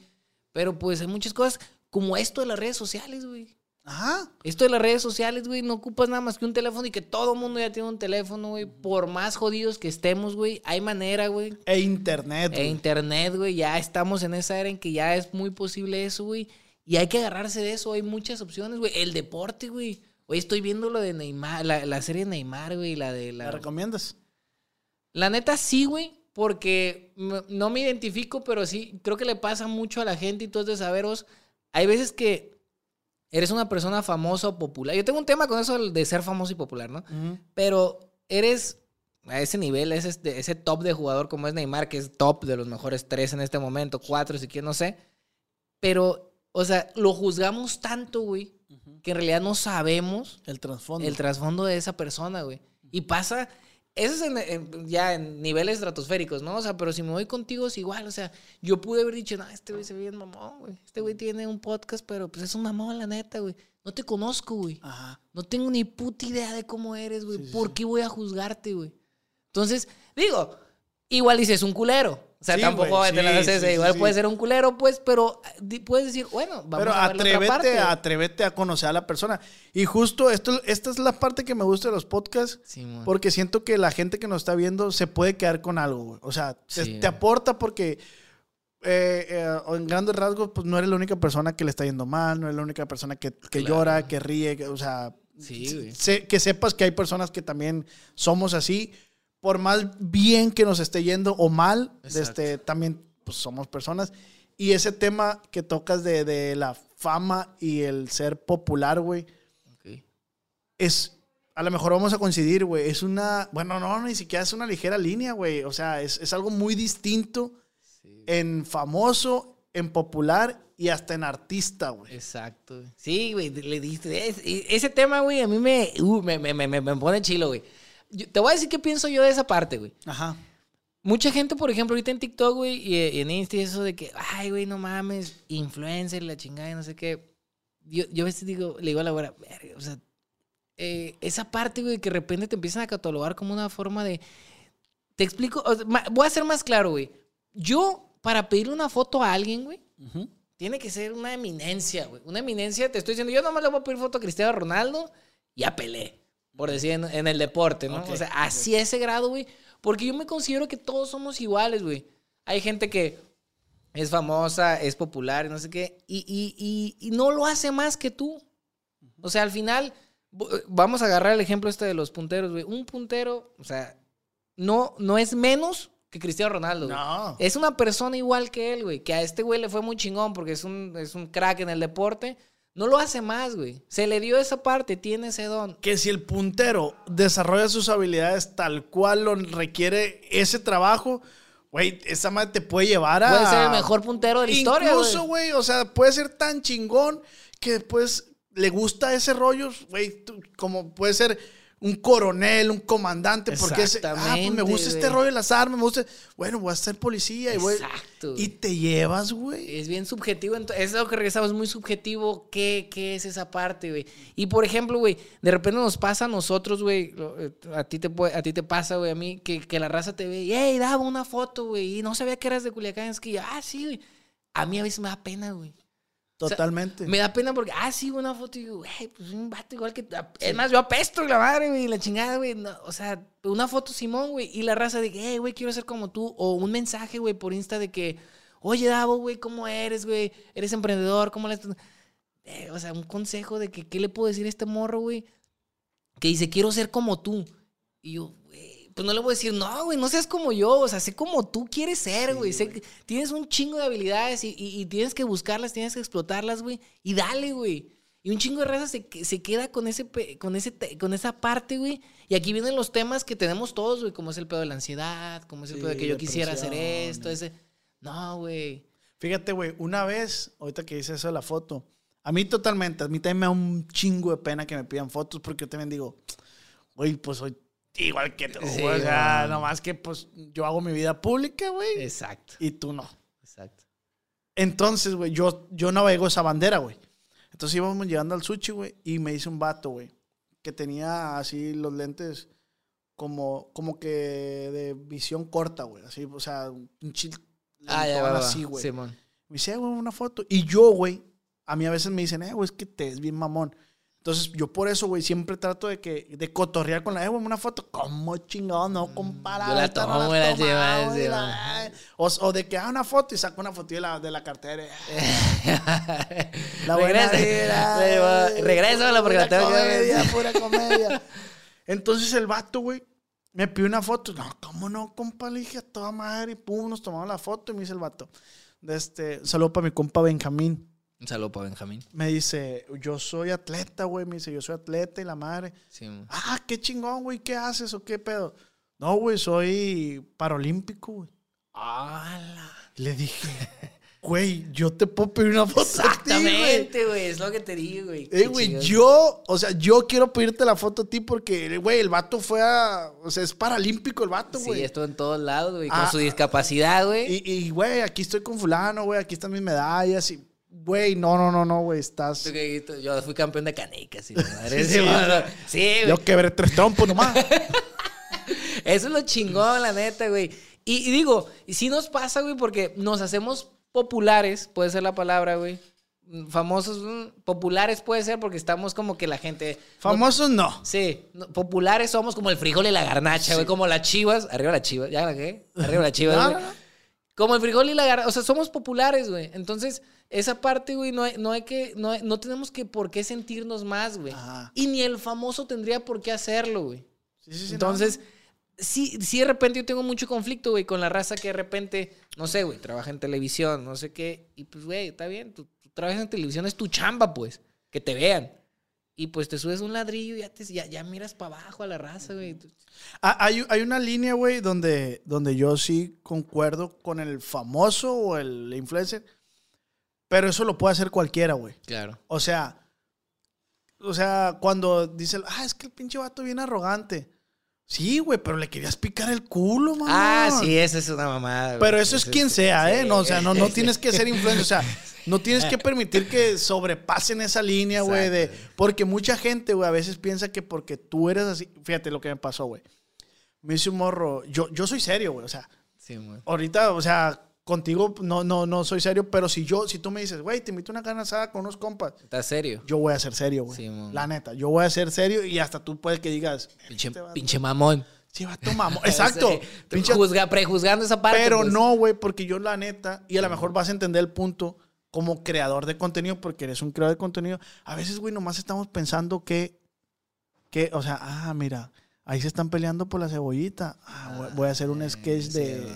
Pero pues hay muchas cosas, como esto de las redes sociales, güey. Ajá. Esto de las redes sociales, güey, no ocupas nada más que un teléfono y que todo el mundo ya tiene un teléfono, güey. Por más jodidos que estemos, güey, hay manera, güey. E internet, E internet, güey, ya estamos en esa era en que ya es muy posible eso, güey. Y hay que agarrarse de eso, hay muchas opciones, güey. El deporte, güey. Hoy estoy viendo lo de Neymar, la, la serie de Neymar, güey, la de ¿La la... recomiendas? La neta sí, güey, porque no me identifico, pero sí, creo que le pasa mucho a la gente y tú has de saberos. Hay veces que eres una persona famosa o popular. Yo tengo un tema con eso de ser famoso y popular, ¿no? Pero eres a ese nivel, ese, este- ese top de jugador como es Neymar, que es top de los mejores tres en este momento, cuatro si quieres, no sé. Pero, o sea, lo juzgamos tanto, güey, que en realidad no sabemos El trasfondo. el trasfondo de esa persona, güey. Y pasa, eso es en- en- ya en niveles estratosféricos, ¿no? O sea, pero si me voy contigo es igual, o sea, yo pude haber dicho, no, este güey se ve bien mamón, güey. Este güey tiene un podcast, pero pues es un mamón, la neta, güey. No te conozco, güey. Ajá. No tengo ni puta idea de cómo eres, güey. Sí, ¿Por sí. qué voy a juzgarte, güey? Entonces, digo, igual dices un culero. O sea, Sí, tampoco güey, te la sí, haces sí, sí, igual puede ser un culero, pues, pero puedes decir, bueno, vamos Pero a ver la otra atrévete, parte. atrévete a conocer a la persona. Y justo esto, esta es la parte que me gusta de los podcasts. Porque siento que la gente que nos está viendo se puede quedar con algo, güey. O sea, te, te aporta porque eh, eh, en grandes rasgos, pues no eres la única persona que le está yendo mal, no eres la única persona que, que Claro. llora, que ríe, que- o sea, Sí, sé- que sepas que hay personas que también somos así. Por más bien que nos esté yendo o mal, Exacto. este, también pues, somos personas. Y ese tema que tocas de, de la fama y el ser popular, güey, Ok. es, a lo mejor vamos a coincidir, güey, es una, bueno, no, ni siquiera es una ligera línea, güey, o sea, es, es algo muy distinto en famoso, en popular y hasta en artista, güey. Exacto. Sí, güey, le diste. es- ese tema, güey, a mí me, uh, me, me, me- me pone chilo, güey. Yo- te voy a decir qué pienso yo de esa parte, güey. Ajá. mucha gente, por ejemplo, ahorita en TikTok, güey, y, y en Insta y eso de que, ay, güey, no mames, influencer, la chingada, y no sé qué. Yo, yo a veces digo, le digo a la güera, "Verga, o sea, eh, esa parte, güey, que de repente te empiezan a catalogar como una forma de. Te explico, o sea, ma- voy a ser más claro, güey. Yo, para pedirle una foto a alguien, güey, tiene que ser una eminencia, güey. Una eminencia, te estoy diciendo, yo nomás le voy a pedir foto a Cristiano Ronaldo y a Pelé, por decir, en, en el deporte, ¿no? Ok, o sea, así a ese grado, güey. Porque yo me considero que todos somos iguales, güey. Hay gente que es famosa, es popular, no sé qué, y, y- y- y no lo hace más que tú. O sea, al final, v- vamos a agarrar el ejemplo este de los punteros, güey. Un puntero, o sea, no, no es menos que Cristiano Ronaldo. güey. No. Es una persona igual que él, güey. Que a este güey le fue muy chingón porque es un, es un crack en el deporte. No lo hace más, güey. Se le dio esa parte, tiene ese don. Que si el puntero desarrolla sus habilidades tal cual lo requiere ese trabajo, güey, esa madre te puede llevar a. Puede ser el mejor puntero de la historia, Incluso, güey. o sea, puede ser tan chingón que después le gusta ese rollo, güey, como puede ser un coronel, un comandante, porque ese, ah, pues me gusta este rollo de las armas, me gusta, bueno, voy a ser policía y voy. Exacto, Y te llevas, güey. Es bien subjetivo. Es lo que regresamos, muy subjetivo. ¿Qué, qué es esa parte, güey? Y por ejemplo, güey, de repente nos pasa a nosotros, güey. eh, A ti te, a ti te pasa, güey, a mí, que, que la raza te ve y, hey, daba una foto, güey. Y no sabía que eras de Culiacán. Es que, ah, sí, güey. A mí a veces me da pena, güey. Sea, Totalmente. Me da pena porque, ah, sí, una foto. Y digo, güey, pues un vato igual que. Es más, yo apesto la madre, güey, y la chingada, güey. no, o sea, una foto Simón, güey. Y la raza de que, hey, güey, quiero ser como tú. O un mensaje, güey, por Insta de que, oye, Davo, güey, ¿cómo eres, güey? Eres emprendedor, ¿cómo le. Eh, o sea, un consejo de que, ¿qué le puedo decir a este morro, güey? Que dice, quiero ser como tú. Y yo, pues no le voy a decir, no, güey, no seas como yo. O sea, sé como tú quieres ser, güey. Sé que tienes un chingo de habilidades y, y- y tienes que buscarlas, tienes que explotarlas, güey. Y dale, güey. Y un chingo de raza se, se queda con, ese, con, ese, con esa parte, güey. Y aquí vienen los temas que tenemos todos, güey. Como es el pedo de la ansiedad, como es el Sí, pedo de que yo quisiera hacer esto, ese... No, güey. Fíjate, güey, una vez, ahorita que dice eso de la foto, a mí totalmente, a mí también me da un chingo de pena que me pidan fotos porque yo también digo, güey, pues soy igual que tú, Sí, güey, o sea, nomás que pues yo hago mi vida pública, güey, Exacto, y tú no. exacto. Entonces, güey, yo, yo navego esa bandera, güey. Entonces íbamos llegando al sushi, güey, y me dice un vato, güey, que tenía así los lentes como, como que de visión corta, güey, así, o sea, un chill. Ah, ya va, así, güey. Simón. Me dice, "Eh, güey, una foto. Y yo, güey, a mí a veces me dicen, eh, güey, es que te es bien mamón. Entonces, yo por eso, güey, siempre trato de que, de cotorrear con la, eh, güey, una foto. ¿Cómo chingado? No. Mm, yo la esta no tomo, la güey, va. o, o de que haga una foto y saco una foto de la, de la cartera. eh, La buena regresa, vida, regrésala porque la tengo que comedia, ver. pura comedia. Entonces el vato, güey, me pidió una foto. No, ¿cómo no, compa? Le dije a toda madre. Y pum, nos tomamos la foto y me dice el vato. De este, un saludo para mi compa Benjamín. Un saludo para Benjamín. Me dice, yo soy atleta, güey. Me dice, yo soy atleta y la madre. Simón. Ah, qué chingón, güey. ¿Qué haces o qué pedo? No, güey, soy paralímpico, güey. ¡Hala! Le dije, güey, yo te puedo pedir una foto. a ti, güey. Exactamente, güey. Es lo que te digo, güey. Eh, güey, yo, o sea, yo quiero pedirte la foto a ti porque, güey, el vato fue a, o sea, es paralímpico el vato, Sí, güey. esto en todos lados, güey. Con Ah, su discapacidad, güey. y, güey, aquí estoy con fulano, güey, aquí están mis medallas y, güey, no, no, no, no, güey, estás... Yo fui campeón de canicas, y madre. Sí, Sí, sí. Sí. Yo quebré tres trompos nomás. Eso es lo chingón, la neta, güey. Y, y digo, y sí nos pasa, güey, porque nos hacemos populares, puede ser la palabra, güey. Mm, Famosos, mm, populares puede ser porque estamos como que la gente... Famosos no. Sí, no, populares somos como el frijol y la garnacha, güey, como las chivas. Arriba las chivas, ¿ya la qué? Arriba las chivas, No, güey. Como el frijol y la garnacha, o sea, somos populares, güey. Entonces, esa parte, güey, no hay, no hay que, no, hay- no tenemos que por qué sentirnos más, güey. Ajá. Y ni el famoso tendría por qué hacerlo, güey. Sí, sí, sí, Entonces, sí, sí, de repente yo tengo mucho conflicto, güey, con la raza que de repente, no sé, güey, trabaja en televisión, no sé qué. Y pues, güey, está bien, tú, tú trabajas en televisión, es tu chamba, pues, que te vean. Y pues te subes un ladrillo y ya, te, ya, ya miras para abajo a la raza, güey. Ah, hay, hay una línea, güey, donde, donde yo sí concuerdo con el famoso o el influencer, pero eso lo puede hacer cualquiera, güey. Claro. O sea, o sea, cuando dice, ah, es que el pinche vato viene arrogante. Sí, güey, pero le querías picar el culo, mamá. Ah, sí, esa es una mamada. güey. Pero eso es quien sea, ¿eh? sí. No, o sea, no, no tienes que ser influencer. O sea, no tienes que permitir que sobrepasen esa línea, güey, de... Porque mucha gente, güey, a veces piensa que porque tú eres así... Fíjate lo que me pasó, güey. Me hice un morro... Yo, yo soy serio, güey, o sea... Sí, güey. Ahorita, o sea, contigo no, no, no soy serio, pero si yo, si tú me dices, güey, te invito a una carne asada con unos compas, ¿Estás serio? yo voy a ser serio, güey. Sí, la neta, yo voy a ser serio y hasta tú puedes que digas, Pinche, este pinche mamón. sí, vato mamón. Exacto. Sí, tú Pinche- juzga- prejuzgando esa parte. pero pues. no, güey, porque yo la neta, y a lo mejor vas a entender el punto como creador de contenido, porque eres un creador de contenido. A veces, güey, nomás estamos pensando que, que, o sea, ah, mira, ahí se están peleando por la cebollita. Ah, voy- voy a hacer un sketch de,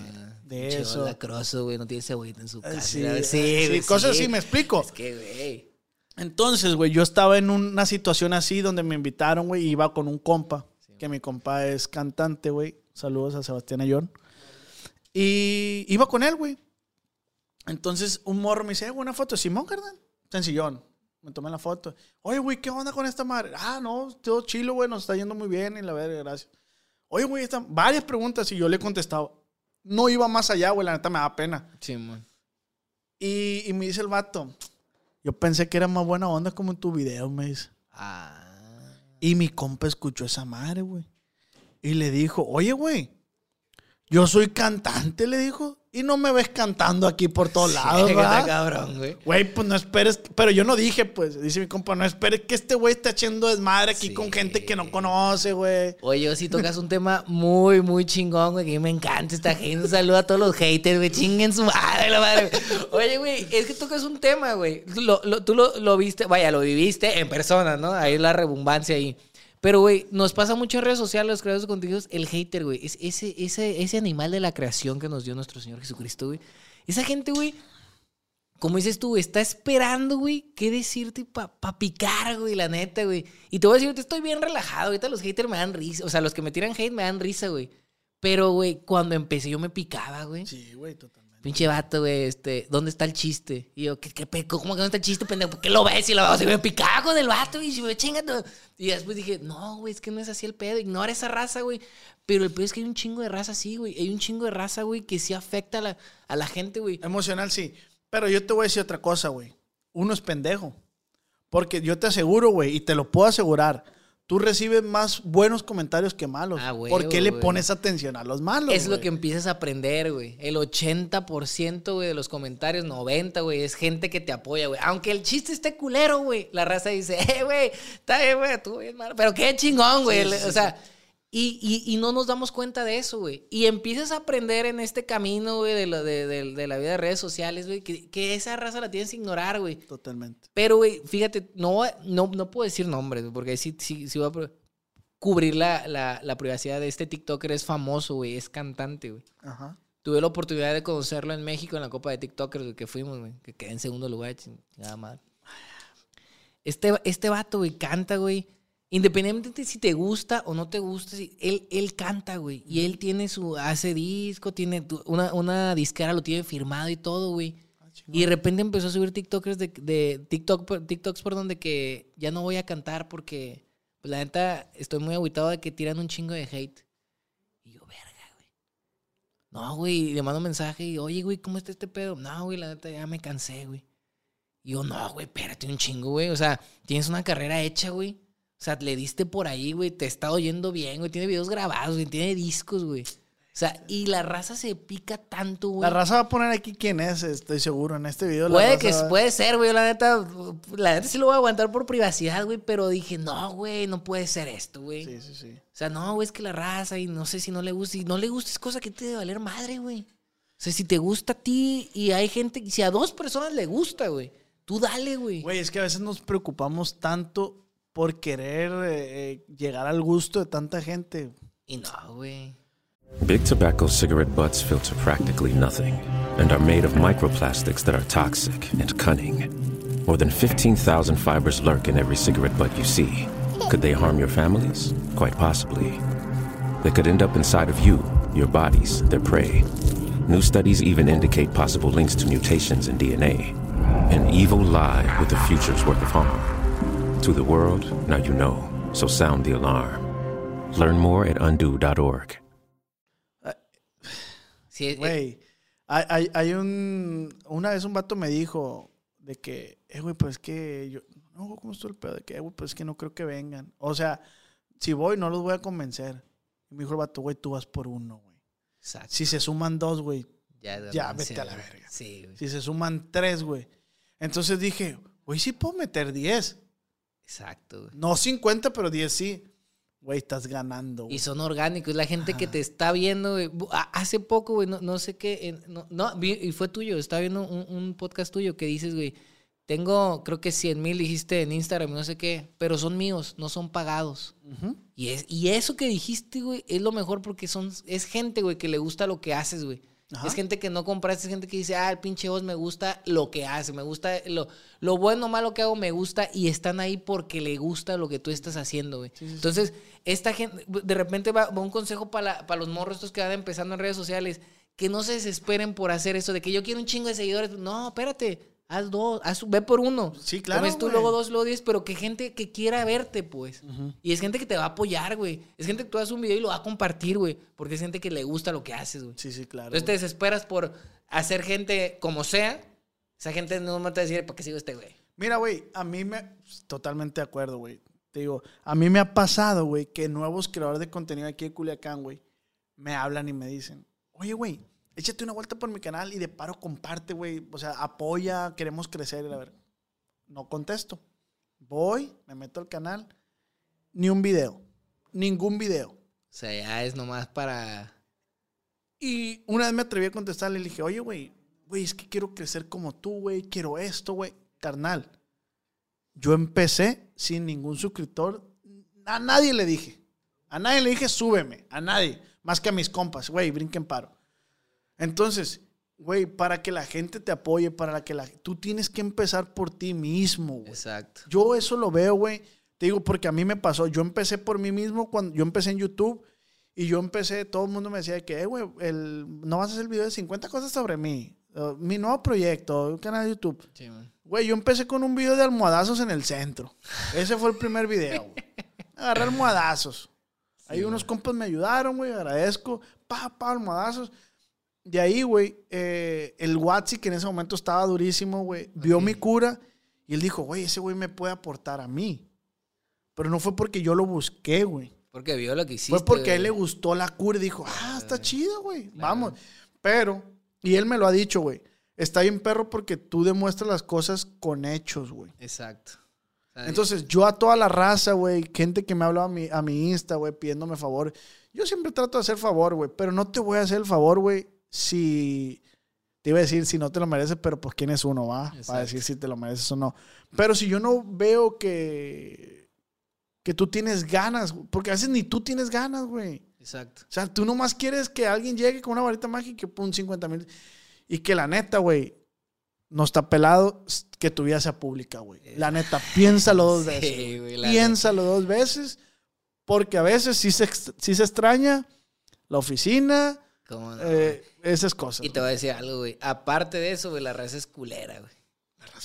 de Pinche eso. lacroso, güey, no tiene cebollita en su Eh, casa. sí, eh, sí, sí, güey, cosas sí. así, ¿me explico? Es que, güey. Entonces, güey, yo estaba en una situación así donde me invitaron, güey, y iba con un compa, que mi compa es cantante, güey. Saludos a Sebastián Ayón. Y iba con él, güey. Entonces, un morro me dice, eh, una foto de Simón, carnal. Sencillón. Me tomé la foto. Oye, güey, ¿qué onda con esta madre? Ah, no, todo chilo, güey, nos está yendo muy bien y la verga, gracias. Oye, güey, están varias preguntas y yo le he contestado. No iba más allá, güey, la neta me da pena. Sí, man. Y, y me dice el vato, yo pensé que era más buena onda como en tu video, me dice. Ah. Y mi compa escuchó esa madre, güey. Y le dijo, oye, güey, yo soy cantante, le dijo. Y no me ves cantando aquí por todos lados, Sí, ¿verdad? cabrón, güey. Güey, pues no esperes. Pero yo no dije, pues, dice mi compa, no esperes que este güey esté echando desmadre aquí Sí. con gente que no conoce, güey. Oye, si tocas un tema muy, muy chingón, güey, que me encanta esta gente. Un saludo a todos los haters, güey, chinguen su madre, la madre. Oye, güey, es que tocas un tema, güey. Lo- lo- tú lo, lo viste, vaya, lo viviste en persona, ¿no? Ahí la rebumbancia ahí. Pero, güey, nos pasa mucho en redes sociales, los creadores de el hater, güey. Es ese, ese, ese animal de la creación que nos dio nuestro Señor Jesucristo, güey. Esa gente, güey, como dices tú, está esperando, güey, qué decirte para pa picar, güey, la neta, güey. Y te voy a decir, te estoy bien relajado. Ahorita los haters me dan risa. O sea, los que me tiran hate me dan risa, güey. Pero, güey, cuando empecé yo me picaba, güey. Sí, güey, totalmente. Pinche vato, güey, este, ¿dónde está el chiste? Y yo, ¿qué, qué pe- ¿cómo que dónde está el chiste, pendejo? ¿Por qué lo ves? Y lo veo, se me picaba con el vato, y se me chinga todo. Y después dije, no, güey, es que no es así el pedo, ignora esa raza, güey. Pero el pedo es que hay un chingo de raza así, güey. Hay un chingo de raza, güey, que sí afecta a la, a la gente, güey. Emocional, sí. Pero yo te voy a decir otra cosa, güey. Uno es pendejo. Porque yo te aseguro, güey, y te lo puedo asegurar, tú recibes más buenos comentarios que malos. Ah, güey, ¿Por qué le güey. pones atención a los malos? Es lo que empiezas a aprender, güey. El 80%, güey, de los comentarios, 90, güey, es gente que te apoya, güey. Aunque el chiste esté culero, güey. La raza dice, eh, güey, está bien, güey, tú bien mal. Pero qué chingón, güey. Sí, sí, o sea, y, y- y no nos damos cuenta de eso, güey. Y empiezas a aprender en este camino, güey, de, de, de- de la vida de redes sociales, güey, que, que esa raza la tienes que ignorar, güey. Totalmente. Pero, güey, fíjate, no, no, no puedo decir nombres, porque sí, sí, sí voy a cubrir la, la, la privacidad de este TikToker. Es famoso, güey, es cantante, güey. Ajá. Tuve la oportunidad de conocerlo en México en la Copa de TikTokers güey, que fuimos, güey. Que quedé en segundo lugar, chingada madre. Este, este vato, güey, canta, güey. Independientemente si te gusta o no te gusta, si- él, él canta, güey. Y él tiene su, hace disco, tiene una, una disquera, lo tiene firmado y todo, güey. Y de repente empezó a subir TikTokers de, de TikTok, TikToks, perdón, de que ya no voy a cantar porque, pues la neta, estoy muy aguitado de que tiran un chingo de hate. Y yo, verga, güey. No, güey, y le mando un mensaje y, oye, güey, ¿cómo está este pedo? No, güey, la neta, ya me cansé, güey. Y yo, no, güey, espérate un chingo, güey. O sea, tienes una carrera hecha, güey. O sea, le diste por ahí, güey. Te está oyendo bien, güey. Tiene videos grabados, güey. Tiene discos, güey. O sea, y la raza se pica tanto, güey. La raza va a poner aquí quién es, estoy seguro. En este video. la Puede raza que va- puede ser, güey. La neta, la neta sí lo voy a aguantar por privacidad, güey. Pero dije, no, güey, no puede ser esto, güey. Sí, sí, sí. O sea, no, güey, es que la raza y no sé si no le gusta. Y no le gusta es cosa que te debe valer madre, güey. O sea, si te gusta a ti y hay gente, si a dos personas le gusta, güey, tú dale, güey. Güey, es que a veces nos preocupamos tanto por querer eh, eh, llegar al gusto de tanta gente. Y no, güey. Big tobacco cigarette butts filter practically nothing and are made of microplastics that are toxic and cunning. More than 15,000 fibers lurk in every cigarette butt you see. Could they harm your families? Quite possibly. They could end up inside of you, your bodies, their prey. New studies even indicate possible links to mutations in DNA. An evil lie with a future's worth of harm. To the world, now you know, so sound the alarm. Learn more at undo.org. Sí, eh, Güey, hay, hay, hay un... Una vez un vato me dijo de que, eh, güey, pues que yo... No, ¿cómo estuvo el pedo? De que, eh, güey, pues que no creo que vengan. O sea, si voy, no los voy a convencer. Y me dijo el vato, güey, tú vas por uno, güey. exacto. Si se suman dos, güey, Ya, ya, vete a la verga. Sí, güey. si se suman tres, güey. Entonces dije, güey, sí puedo meter 10. Exacto, güey. No 50, pero 10 sí. Güey, estás ganando. güey. Y son orgánicos. La gente que te está viendo, güey. Hace poco, güey, no, no sé qué. no, no, vi- y fue tuyo. Estaba viendo un, un podcast tuyo que dices, güey. Tengo, creo que 100 mil dijiste en Instagram, no sé qué. Pero son míos, no son pagados. Y, es, y eso que dijiste, güey, es lo mejor porque son, es gente, güey, que le gusta lo que haces, güey. Ajá. Es gente que no compraste, es gente que dice, ah, el pinche vos me gusta lo que hace, me gusta lo, lo bueno o malo que hago, me gusta y están ahí porque le gusta lo que tú estás haciendo, güey. Entonces, esta gente, de repente va, va un consejo para los morros estos que van empezando en redes sociales, que no se desesperen por hacer eso, de que yo quiero un chingo de seguidores. No, espérate, haz dos, haz, ve por uno. Sí, claro, Comes tú, luego dos, luego diez, pero que gente que quiera verte, pues. Y es gente que te va a apoyar, güey. Es gente que tú haces un video y lo va a compartir, güey. Porque es gente que le gusta lo que haces, güey. Sí, sí, claro. Entonces te güey. desesperas por hacer gente como sea. Esa gente no me va a decir, ¿para qué sigo este güey? Mira, güey, a mí me... Totalmente de acuerdo, güey. Te digo, a mí me ha pasado, güey, que nuevos creadores de contenido aquí de Culiacán, güey, me hablan y me dicen, oye, güey, échate una vuelta por mi canal y de paro comparte, güey. O sea, apoya, queremos crecer. la ver, no contesto. Voy, me meto al canal, ni un video, ningún video. O sea, ya es nomás para... Y una vez me atreví a contestarle y le dije, oye, güey, güey, es que quiero crecer como tú, güey, quiero esto, güey. Carnal, yo empecé sin ningún suscriptor. A nadie le dije. A nadie le dije, súbeme. A nadie. Más que a mis compas, güey, brinquen paro. Entonces, güey, para que la gente te apoye, para que la... Tú tienes que empezar por ti mismo, güey. Exacto. Yo eso lo veo, güey. Te digo, porque a mí me pasó. Yo empecé por mí mismo cuando yo empecé en YouTube y yo empecé, todo el mundo me decía que, eh, güey, el- no vas a hacer el video de 50 cosas sobre mí. Uh, mi nuevo proyecto, un canal de YouTube. Sí, man. Güey, yo empecé con un video de almohadazos en el centro. Ese fue el primer video, güey. Agarré almohadazos. Ahí unos compas me ayudaron, güey, agradezco. Pa, pa, almohadazos. De ahí, güey, eh, el Watsi, que en ese momento estaba durísimo, güey, vio mi cura y él dijo, güey, ese güey me puede aportar a mí. Pero no fue porque yo lo busqué, güey. Porque vio lo que hiciste. Fue porque a él le gustó la cura y dijo, ah, está chido, güey, vamos. Pero, y él me lo ha dicho, güey, está bien perro porque tú demuestras las cosas con hechos, güey. Exacto. Entonces, yo a toda la raza, güey, gente que me ha hablado a mi, a mi Insta, güey, pidiéndome favor, yo siempre trato de hacer favor, güey, pero no te voy a hacer el favor, güey, si... Te iba a decir si no te lo mereces, pero pues quién es uno, va, Exacto. para decir si te lo mereces o no. Pero si yo no veo que que tú tienes ganas, porque a veces ni tú tienes ganas, güey. Exacto. O sea, tú nomás quieres que alguien llegue con una varita mágica y que pon 50 mil. Y que la neta, güey, no está pelado que tu vida sea pública, güey. La neta, piénsalo dos Sí, veces. güey, piénsalo dos veces, porque a veces sí se, sí se extraña la oficina, ¿Cómo no? eh, esas cosas. Y te voy a decir algo, güey. Aparte de eso, güey, la raza es culera, güey.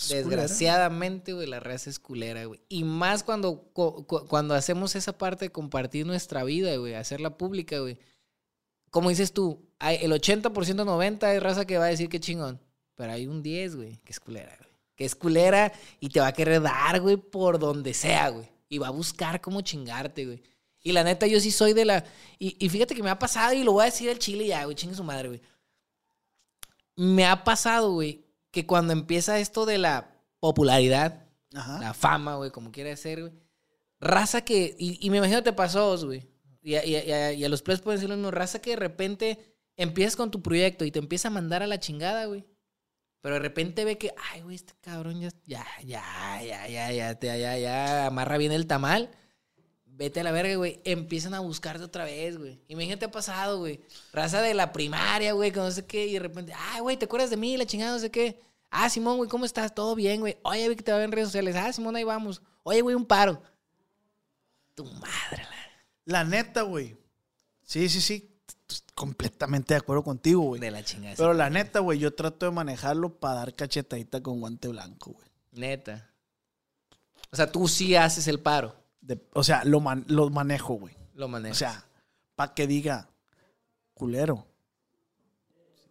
Desgraciadamente, güey, la raza es culera, güey. Y más cuando, cu- cu- cuando hacemos esa parte de compartir nuestra vida, güey, hacerla pública, güey. Como dices tú, hay el 80%, 90% es raza que va a decir que chingón. Pero hay un 10, güey, que es culera, güey. Que es culera y te va a querer dar, güey, por donde sea, güey. Y va a buscar cómo chingarte, güey. Y la neta, yo sí soy de la... Y, y fíjate que me ha pasado, y lo voy a decir al chile ya, güey, chingue su madre, güey. Me ha pasado, güey, que cuando empieza esto de la popularidad, Ajá. la fama, güey, como quiera ser, güey. Raza que, y, y me imagino te pasó, güey. Y, a- y y a- los players pueden decir lo mismo. Raza que de repente empiezas con tu proyecto y te empieza a mandar a la chingada, güey. Pero de repente ve que, ay, güey, este cabrón ya, ya, ya, ya, ya, ya, te- ya, ya, amarra bien el tamal. Vete a la verga, güey. Empiezan a buscarte otra vez, güey. Imagínate ha pasado, güey. Raza de la primaria, güey, que no sé qué. Y de repente, ay, güey, ¿te acuerdas de mí? La chingada, no sé qué. Ah, Simón, güey, ¿cómo estás? ¿Todo bien, güey? Oye, vi que te va en redes sociales. Ah, Simón, ahí vamos. Oye, güey, un paro. Tu madre, la... La neta, güey. Sí, sí, sí. Completamente de acuerdo contigo, güey. De la chingada. Pero la neta, güey, yo trato de manejarlo para dar cachetadita con guante blanco, güey. Neta. O sea, tú sí haces el paro. De- o sea, lo, man- lo manejo, güey. Lo manejo. O sea, para que diga, culero.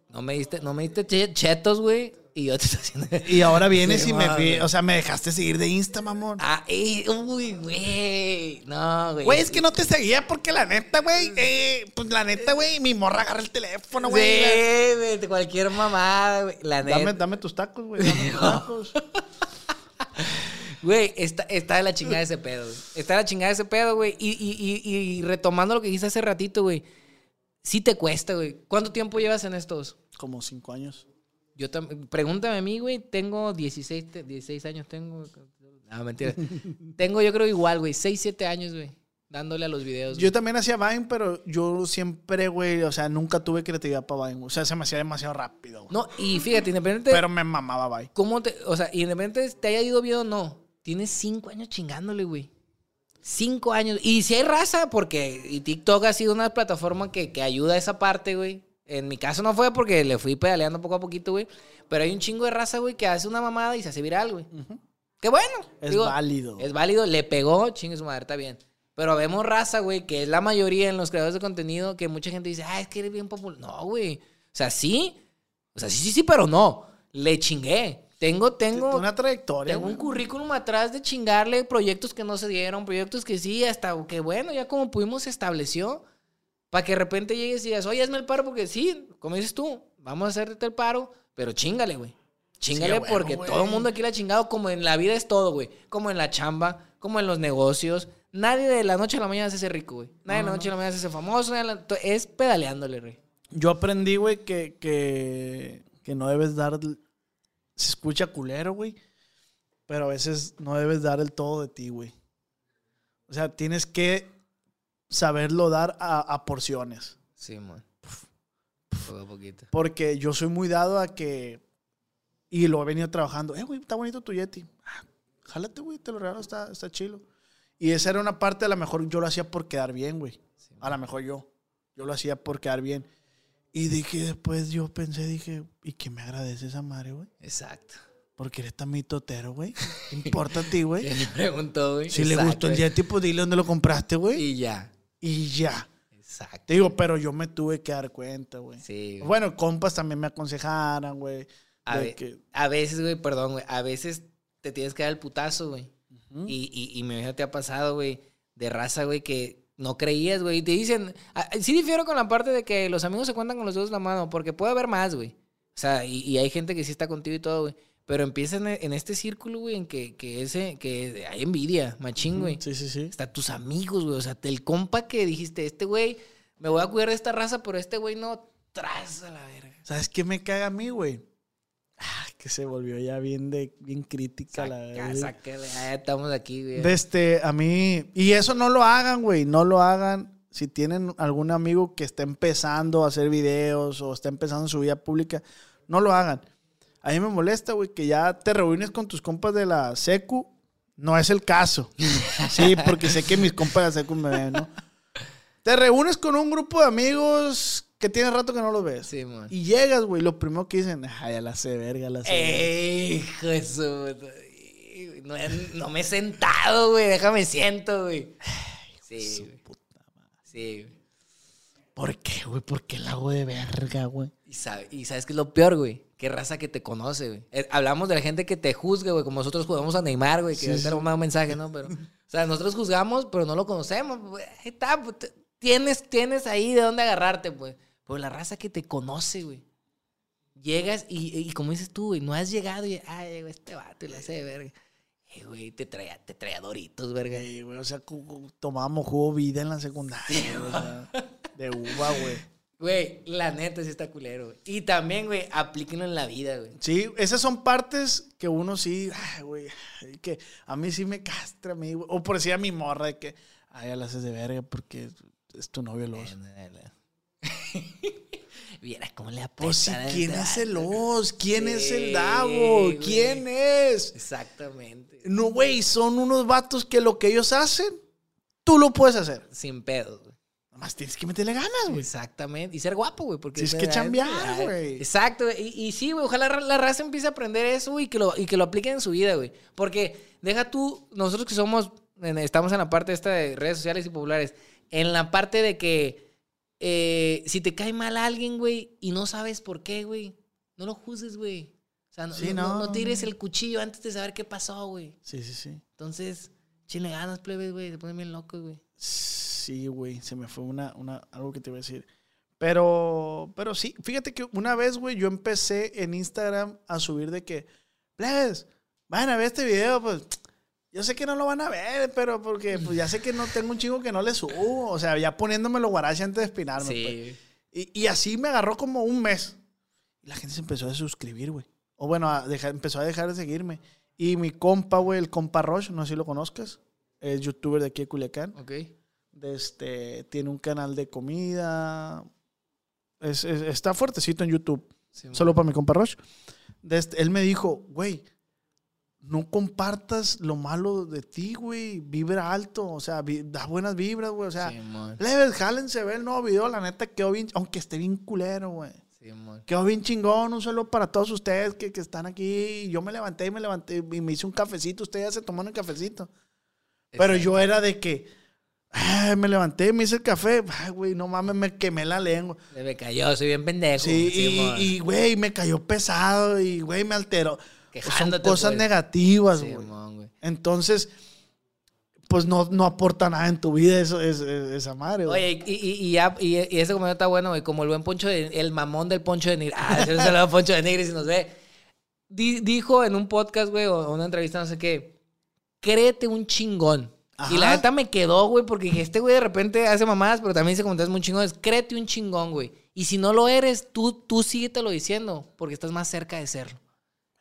no me diste, no me diste che- chetos, güey. Y yo te estoy haciendo. Y ahora vienes Sí, y me, o sea, me dejaste seguir de Insta, mamón. Ah, eh, uy, güey. No, güey. Güey, es que no te seguía porque la neta, güey, eh, pues la neta, güey, mi morra agarra el teléfono, güey. Sí, güey, cualquier mamada, güey. La Dame, neta. dame tus tacos, güey. Dame tus tacos. Güey, está, está de la chingada ese pedo, güey. Está de la chingada ese pedo, güey. Y, y, y, y retomando lo que dijiste hace ratito, güey. Sí te cuesta, güey. ¿Cuánto tiempo llevas en estos? Como cinco años. Yo tam- pregúntame a mí, güey. Tengo 16, te- 16 años, tengo. No, mentira. tengo, yo creo, igual, güey. 6, 7 años, güey. Dándole a los videos. Yo güey. también hacía Vine, pero yo siempre, güey, o sea, nunca tuve creatividad para Vine. O sea, se me hacía demasiado rápido, güey. No, y fíjate, independiente. Pero me mamaba Vine. ¿Cómo te.? O sea, independiente te haya ido bien o no. Tienes 5 años chingándole, güey. 5 años. Y si hay raza, porque. Y TikTok ha sido una plataforma que, que ayuda a esa parte, güey. En mi caso no fue porque le fui pedaleando poco a poquito, güey. Pero hay un chingo de raza, güey, que hace una mamada y se hace viral, güey. Qué bueno. Es válido. Es válido, le pegó, chingue su madre, está bien. Pero vemos raza, güey, que es la mayoría en los creadores de contenido, que mucha gente dice, ah, es que eres bien popular. No, güey. O sea, sí. O sea, sí, sí, sí, pero no. Le chingué. Tengo, tengo. Una trayectoria, Tengo un currículum atrás de chingarle proyectos que no se dieron, proyectos que sí, hasta que bueno, ya como pudimos se estableció. Para que de repente llegues y digas, oye, hazme el paro porque sí, como dices tú, vamos a hacerte el paro, pero chingale, güey. Chingale Sí, porque güey. todo el mundo aquí la ha chingado, como en la vida es todo, güey. Como en la chamba, como en los negocios. Nadie de la noche a la mañana se hace rico, güey. Nadie de la noche a la mañana se hace famoso. la- Es pedaleándole, güey. Yo aprendí, güey, que, que, que no debes dar. Se escucha culero, güey. Pero a veces no debes dar el todo de ti, güey. O sea, tienes que saberlo dar a, a porciones. Sí, man. Poco a poquito. Porque yo soy muy dado a que. Y lo he venido trabajando. Eh, güey, está bonito tu Yeti. Ah, jálate, güey, te lo regalo, está, está chilo. Y esa era una parte, a lo mejor yo lo hacía por quedar bien, güey. A lo mejor yo. Yo lo hacía por quedar bien. Y dije, después yo pensé, dije, ¿y qué me agradece esa madre, güey? Exacto. Porque eres tan mitotero, güey. ¿Qué importa a ti, güey? ¿Quién le preguntó, güey? Si le gustó el Yeti, pues dile dónde lo compraste, güey. Y ya. Y ya. Exacto. Te digo, pero yo me tuve que dar cuenta, güey. Sí, güey. Bueno, compas también me aconsejaran, güey. A, de ve- que- a veces, güey, perdón, güey. A veces te tienes que dar el putazo, güey. y, y, y me imagino te ha pasado, güey, de raza, güey, que no creías, güey. Y te dicen. ah, Sí difiero con la parte de que los amigos se cuentan con los dedos de la mano, porque puede haber más, güey. O sea, y, y hay gente que sí está contigo y todo, güey. Pero empieza en, en este círculo, güey, en que, que, ese, que hay envidia, machín, güey. Sí, sí, sí. Hasta tus amigos, güey. O sea, el compa que dijiste, este güey, me voy a cuidar de esta raza, pero este güey no, tras a la verga. ¿Sabes qué me caga a mí, güey? Ah, que se volvió ya bien de bien crítica la Saca- verdad. sácale, ah, estamos aquí, güey. De este, a mí. Y eso no lo hagan, güey. No lo hagan. Si tienen algún amigo que está empezando a hacer videos o está empezando su vida pública, no lo hagan. A mí me molesta, güey, que ya te reúnes con tus compas de la secu. No es el caso. Sí, porque sé que mis compas de la secu me ven, ¿no? Te reúnes con un grupo de amigos que tiene rato que no los ves. Sí, man. Y llegas, güey, lo primero que dicen, ay, ya la sé, verga, la sé. verga". Ey, hijo de su No, no me he sentado, güey. Déjame siento, güey. Sí, güey. Sí, güey. ¿Por qué, güey? ¿Por qué la hago de verga, güey? Y, sabe- y sabes qué es lo peor, güey. Qué raza que te conoce, güey. Eh, hablamos de la gente que te juzga, güey. Como nosotros jugamos a Neymar, güey. Que Sí, sí. un mensaje, ¿no? Pero, o sea, nosotros juzgamos, pero no lo conocemos. güey. Ahí está, pues, tienes, tienes ahí de dónde agarrarte, pues. Pero la raza que te conoce, güey. Llegas y, y como dices tú, güey, no has llegado y, ay, llegó este vato y la de verga. Eh, güey, te traía, te traía doritos, verga. Sí, güey, o sea, tomábamos jugo vida en la secundaria, güey, o sea, de uva, güey. Güey, la neta sí está culero, güey. Y también, güey, aplíquenlo en la vida, güey. Sí, esas son partes que uno sí, ay, güey, que a mí sí me castra, a mí, güey. O por decir a mi morra de que, ay, ya la haces de verga porque es tu novio los. Vieras cómo le Pues sí, apuesta. ¿quién es el os? ¿Quién es el Davo? güey. ¿Quién es? Exactamente. No, güey, son unos vatos que lo que ellos hacen, tú lo puedes hacer. Sin pedos, güey. Nomás tienes que meterle ganas, güey. Exactamente. Y ser guapo, güey. Porque Sí, es que chambear, güey. Exacto. Y, y sí, güey. Ojalá la, la raza empiece a aprender eso güey, y que lo, y que lo apliquen en su vida, güey. Porque deja tú, nosotros que somos, estamos en la parte esta de redes sociales y populares. En la parte de que eh, si te cae mal alguien, güey, y no sabes por qué, güey, no lo juzgues, güey. O sea, no, Sí, no, no, no no, tires el cuchillo antes de saber qué pasó, güey. Sí, sí, sí. Entonces, chile ganas, plebes, güey. Se ponen bien locos, güey. Sí, güey, se me fue una, una, algo que te iba a decir. Pero, pero sí, fíjate que una vez, güey, yo empecé en Instagram a subir de que, plebes, vayan a ver este video, pues, yo sé que no lo van a ver, pero porque, pues, ya sé que no tengo un chingo que no le subo, o sea, ya poniéndome los guaraches antes de espinarme, pues. Sí. Y, y así me agarró como un mes. Y la gente se empezó a suscribir, güey. O bueno, a dejar- empezó a dejar de seguirme. Y mi compa, güey, el compa Roche, no sé si lo conozcas, es youtuber de aquí de Culiacán Ok. de este, tiene un canal de comida. Es- es- está fuertecito en YouTube. Sí, Solo para mi compa Roche. De este, él me dijo, güey, no compartas lo malo de ti, güey. Vibra alto. O sea, vi- da buenas vibras, güey. O sea, leves, jálense, ve el nuevo video. La neta quedó bien, aunque esté bien culero, güey. Simón. Quedó bien chingón, un saludo para todos ustedes que, que están aquí. Yo me levanté y me levanté y me hice un cafecito. Ustedes ya se tomaron un cafecito. Pero yo era de que ay, me levanté, me hice el café. Ay, güey, no mames, me quemé la lengua. Se me cayó, soy bien pendejo. Sí, y, y, güey, me cayó pesado y, güey, me alteró. Son Quejándote, cosas pues. negativas, güey. Entonces, pues no, no aporta nada en tu vida eso, es, es- esa madre, güey. Oye, y, y, y ya, y, y ese comentario está bueno, güey. Como el buen Poncho de, el mamón del Poncho de Nigri. Ah, ese es el Poncho de Nigri si nos ve. Di- dijo en un podcast, güey, o una entrevista, no sé qué, créete un chingón. Y la neta me quedó, güey, porque dije, este güey de repente hace mamadas, pero también dice comentarios muy chingones. Créete un chingón, güey. Y si no lo eres, tú, tú síguetelo diciendo, porque estás más cerca de serlo.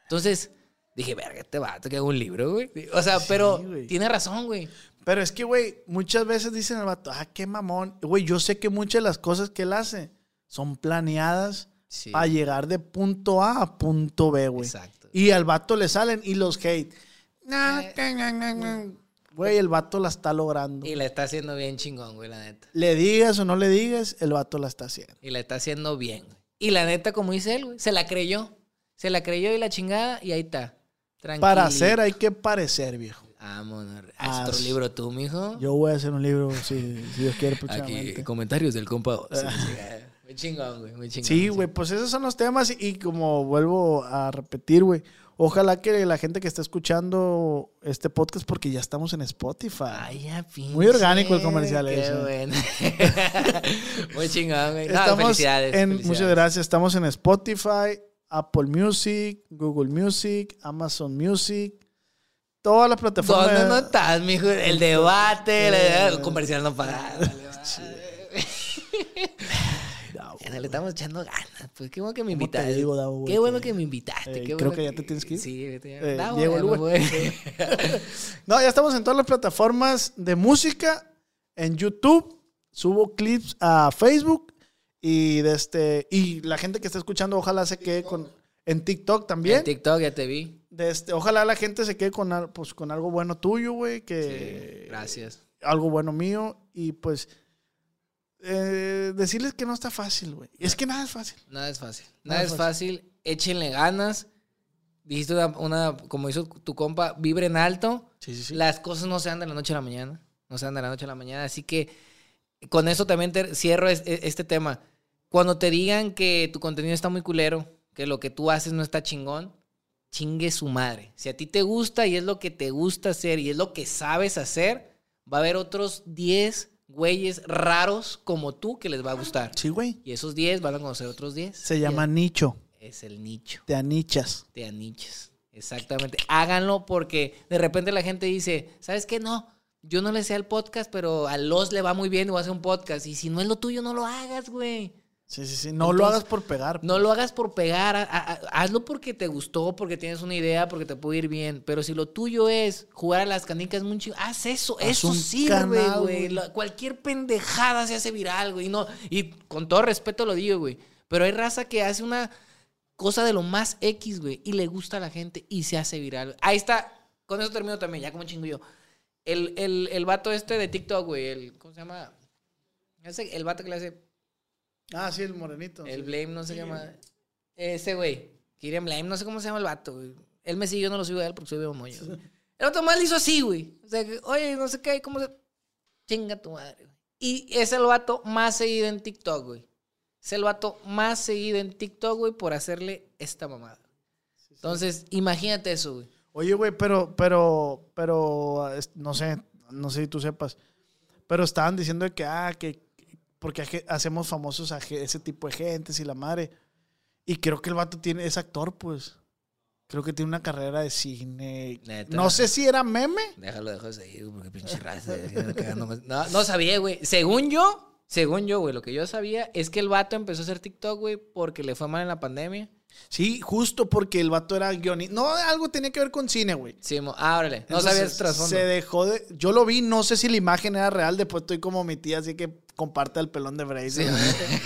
Entonces, dije, verga, este vato que hago un libro, güey. O sea, pero güey. tiene razón, güey. Pero es que, güey, muchas veces dicen el vato, ah, qué mamón. Güey, yo sé que muchas de las cosas que él hace son planeadas Sí. para llegar de punto A a punto B, güey. Exacto. Y al vato le salen y los hate. Eh, no. Güey, el vato la está logrando. Y la está haciendo bien chingón, güey, la neta. Le digas o no le digas, el vato la está haciendo. Y la está haciendo bien. Y la neta, como dice él, güey, se la creyó. Se la creyó y la chingada, y ahí está. Tranquilo. Para hacer hay que parecer, viejo. Vámonos. Haz otro libro tú, mijo. Yo voy a hacer un libro, si, si Dios quiere, Aquí, comentarios del compa. Sí, muy chingón, güey, muy chingón. Sí, güey, pues esos son los temas y, como vuelvo a repetir, güey, ojalá que la gente que está escuchando este podcast, porque ya estamos en Spotify. Ay, ya, pinche. Muy orgánico el comercial Qué bueno. muy chingón, güey. No, estamos felicidades, en, felicidades. muchas gracias, estamos en Spotify, Apple Music, Google Music, Amazon Music, todas las plataformas. ¿Dónde no estás, mijo? El debate, la- el comercial no paga. Ya le estamos echando ganas. Pues qué bueno que me ¿Cómo te invitaste. digo, Davo, qué bueno que- me invitaste. Eh, qué creo que ya te tienes que ir. Sí. Eh, Davo, Diego ya. No, ya estamos en todas las plataformas de música, en YouTube, subo clips a Facebook y de este y la gente que está escuchando ojalá se quede con en TikTok también. En TikTok ya te vi. De este, ojalá la gente se quede con, pues, con algo bueno tuyo, güey, Sí, gracias. algo bueno mío y pues eh, decirles que no está fácil, güey. Es que nada es fácil. Nada es fácil. Nada Nada es fácil. Échenle ganas. Dijiste una, una- como hizo tu compa, vibren alto. Sí, sí, sí. Las cosas no se dan de la noche a la mañana. No se dan de la noche a la mañana. Así que con eso también te cierro e- este tema. Cuando te digan que tu contenido está muy culero, que lo que tú haces no está chingón, chingue su madre. Si a ti te gusta y es lo que te gusta hacer y es lo que sabes hacer, va a haber otros 10 güeyes raros como tú que les va a gustar. Sí, güey. Y esos 10 van a conocer otros 10. Se llama nicho. Es el nicho Te anichas. de aniches. Exactamente. Háganlo porque de repente la gente dice, ¿sabes qué? No, yo no le sé al podcast, pero a los le va muy bien y voy a hacer un podcast. Y si no es lo tuyo, no lo hagas, güey. Sí, sí, sí. No lo hagas por pegar. No lo hagas por pegar, hazlo porque te gustó, porque tienes una idea, porque te puede ir bien. Pero si lo tuyo es jugar a las canicas muy chido, haz eso, Haz eso sirve, güey. Cualquier pendejada se hace viral, güey. No, y con todo respeto lo digo, güey. Pero hay raza que hace una cosa de lo más X, güey, y le gusta a la gente y se hace viral. Ahí está, con eso termino también, ya como chingo yo. El, el, el vato este de TikTok, güey, el, ¿cómo se llama? El vato que le hace Ah, sí, el morenito. el sí. Blame, no sé qué llama. Ese güey. Kirian Blame, no sé cómo se llama el vato, güey. Él me sigue, yo no lo sigo a él porque soy de moño. El otro más le hizo así, güey. O sea, que, oye, no sé qué, ¿cómo se.? Chinga tu madre, güey. Y es el vato más seguido en TikTok, güey. Es el vato más seguido en TikTok, güey, por hacerle esta mamada. Entonces, imagínate eso, güey. Oye, güey, pero, pero, pero, no sé, no sé si tú sepas, pero estaban diciendo que, ah, que, porque hacemos famosos a ese tipo de gentes y la madre. Y creo que el vato tiene, es actor, pues. Creo que tiene una carrera de cine. Neta. No sé si era meme. Déjalo, déjalo seguir, porque pinche raza. No, no sabía, güey. Según yo, según yo, güey, lo que yo sabía es que el vato empezó a hacer TikTok, güey, porque le fue mal en la pandemia. Sí, justo porque el vato era guionista. No, algo tenía que ver con cine, güey. Sí, ah, órale. No sabías trasfondo. Se dejó de. Yo lo vi, no sé si la imagen era real. Después estoy como mi tía, así que comparte el pelón de Brazy.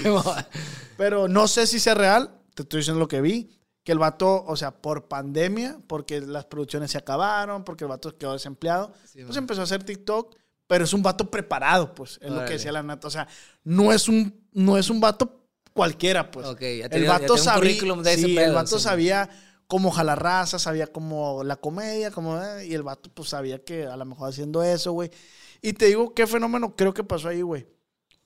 Pero no sé si sea real. Te estoy diciendo lo que vi. Que el vato, o sea, por pandemia, porque las producciones se acabaron, porque el vato quedó desempleado, Sí, pues man. empezó a hacer TikTok. Pero es un vato preparado, pues. Es lo que decía la nata. O sea, no es un, no es un vato cualquiera, pues. Ok, ya el tenía- ya vato sabía. de ese sí, el vato sabía cómo jalar raza, sabía cómo la comedia, como y el vato pues sabía que a lo mejor haciendo eso, güey. Y te digo qué fenómeno creo que pasó ahí, güey.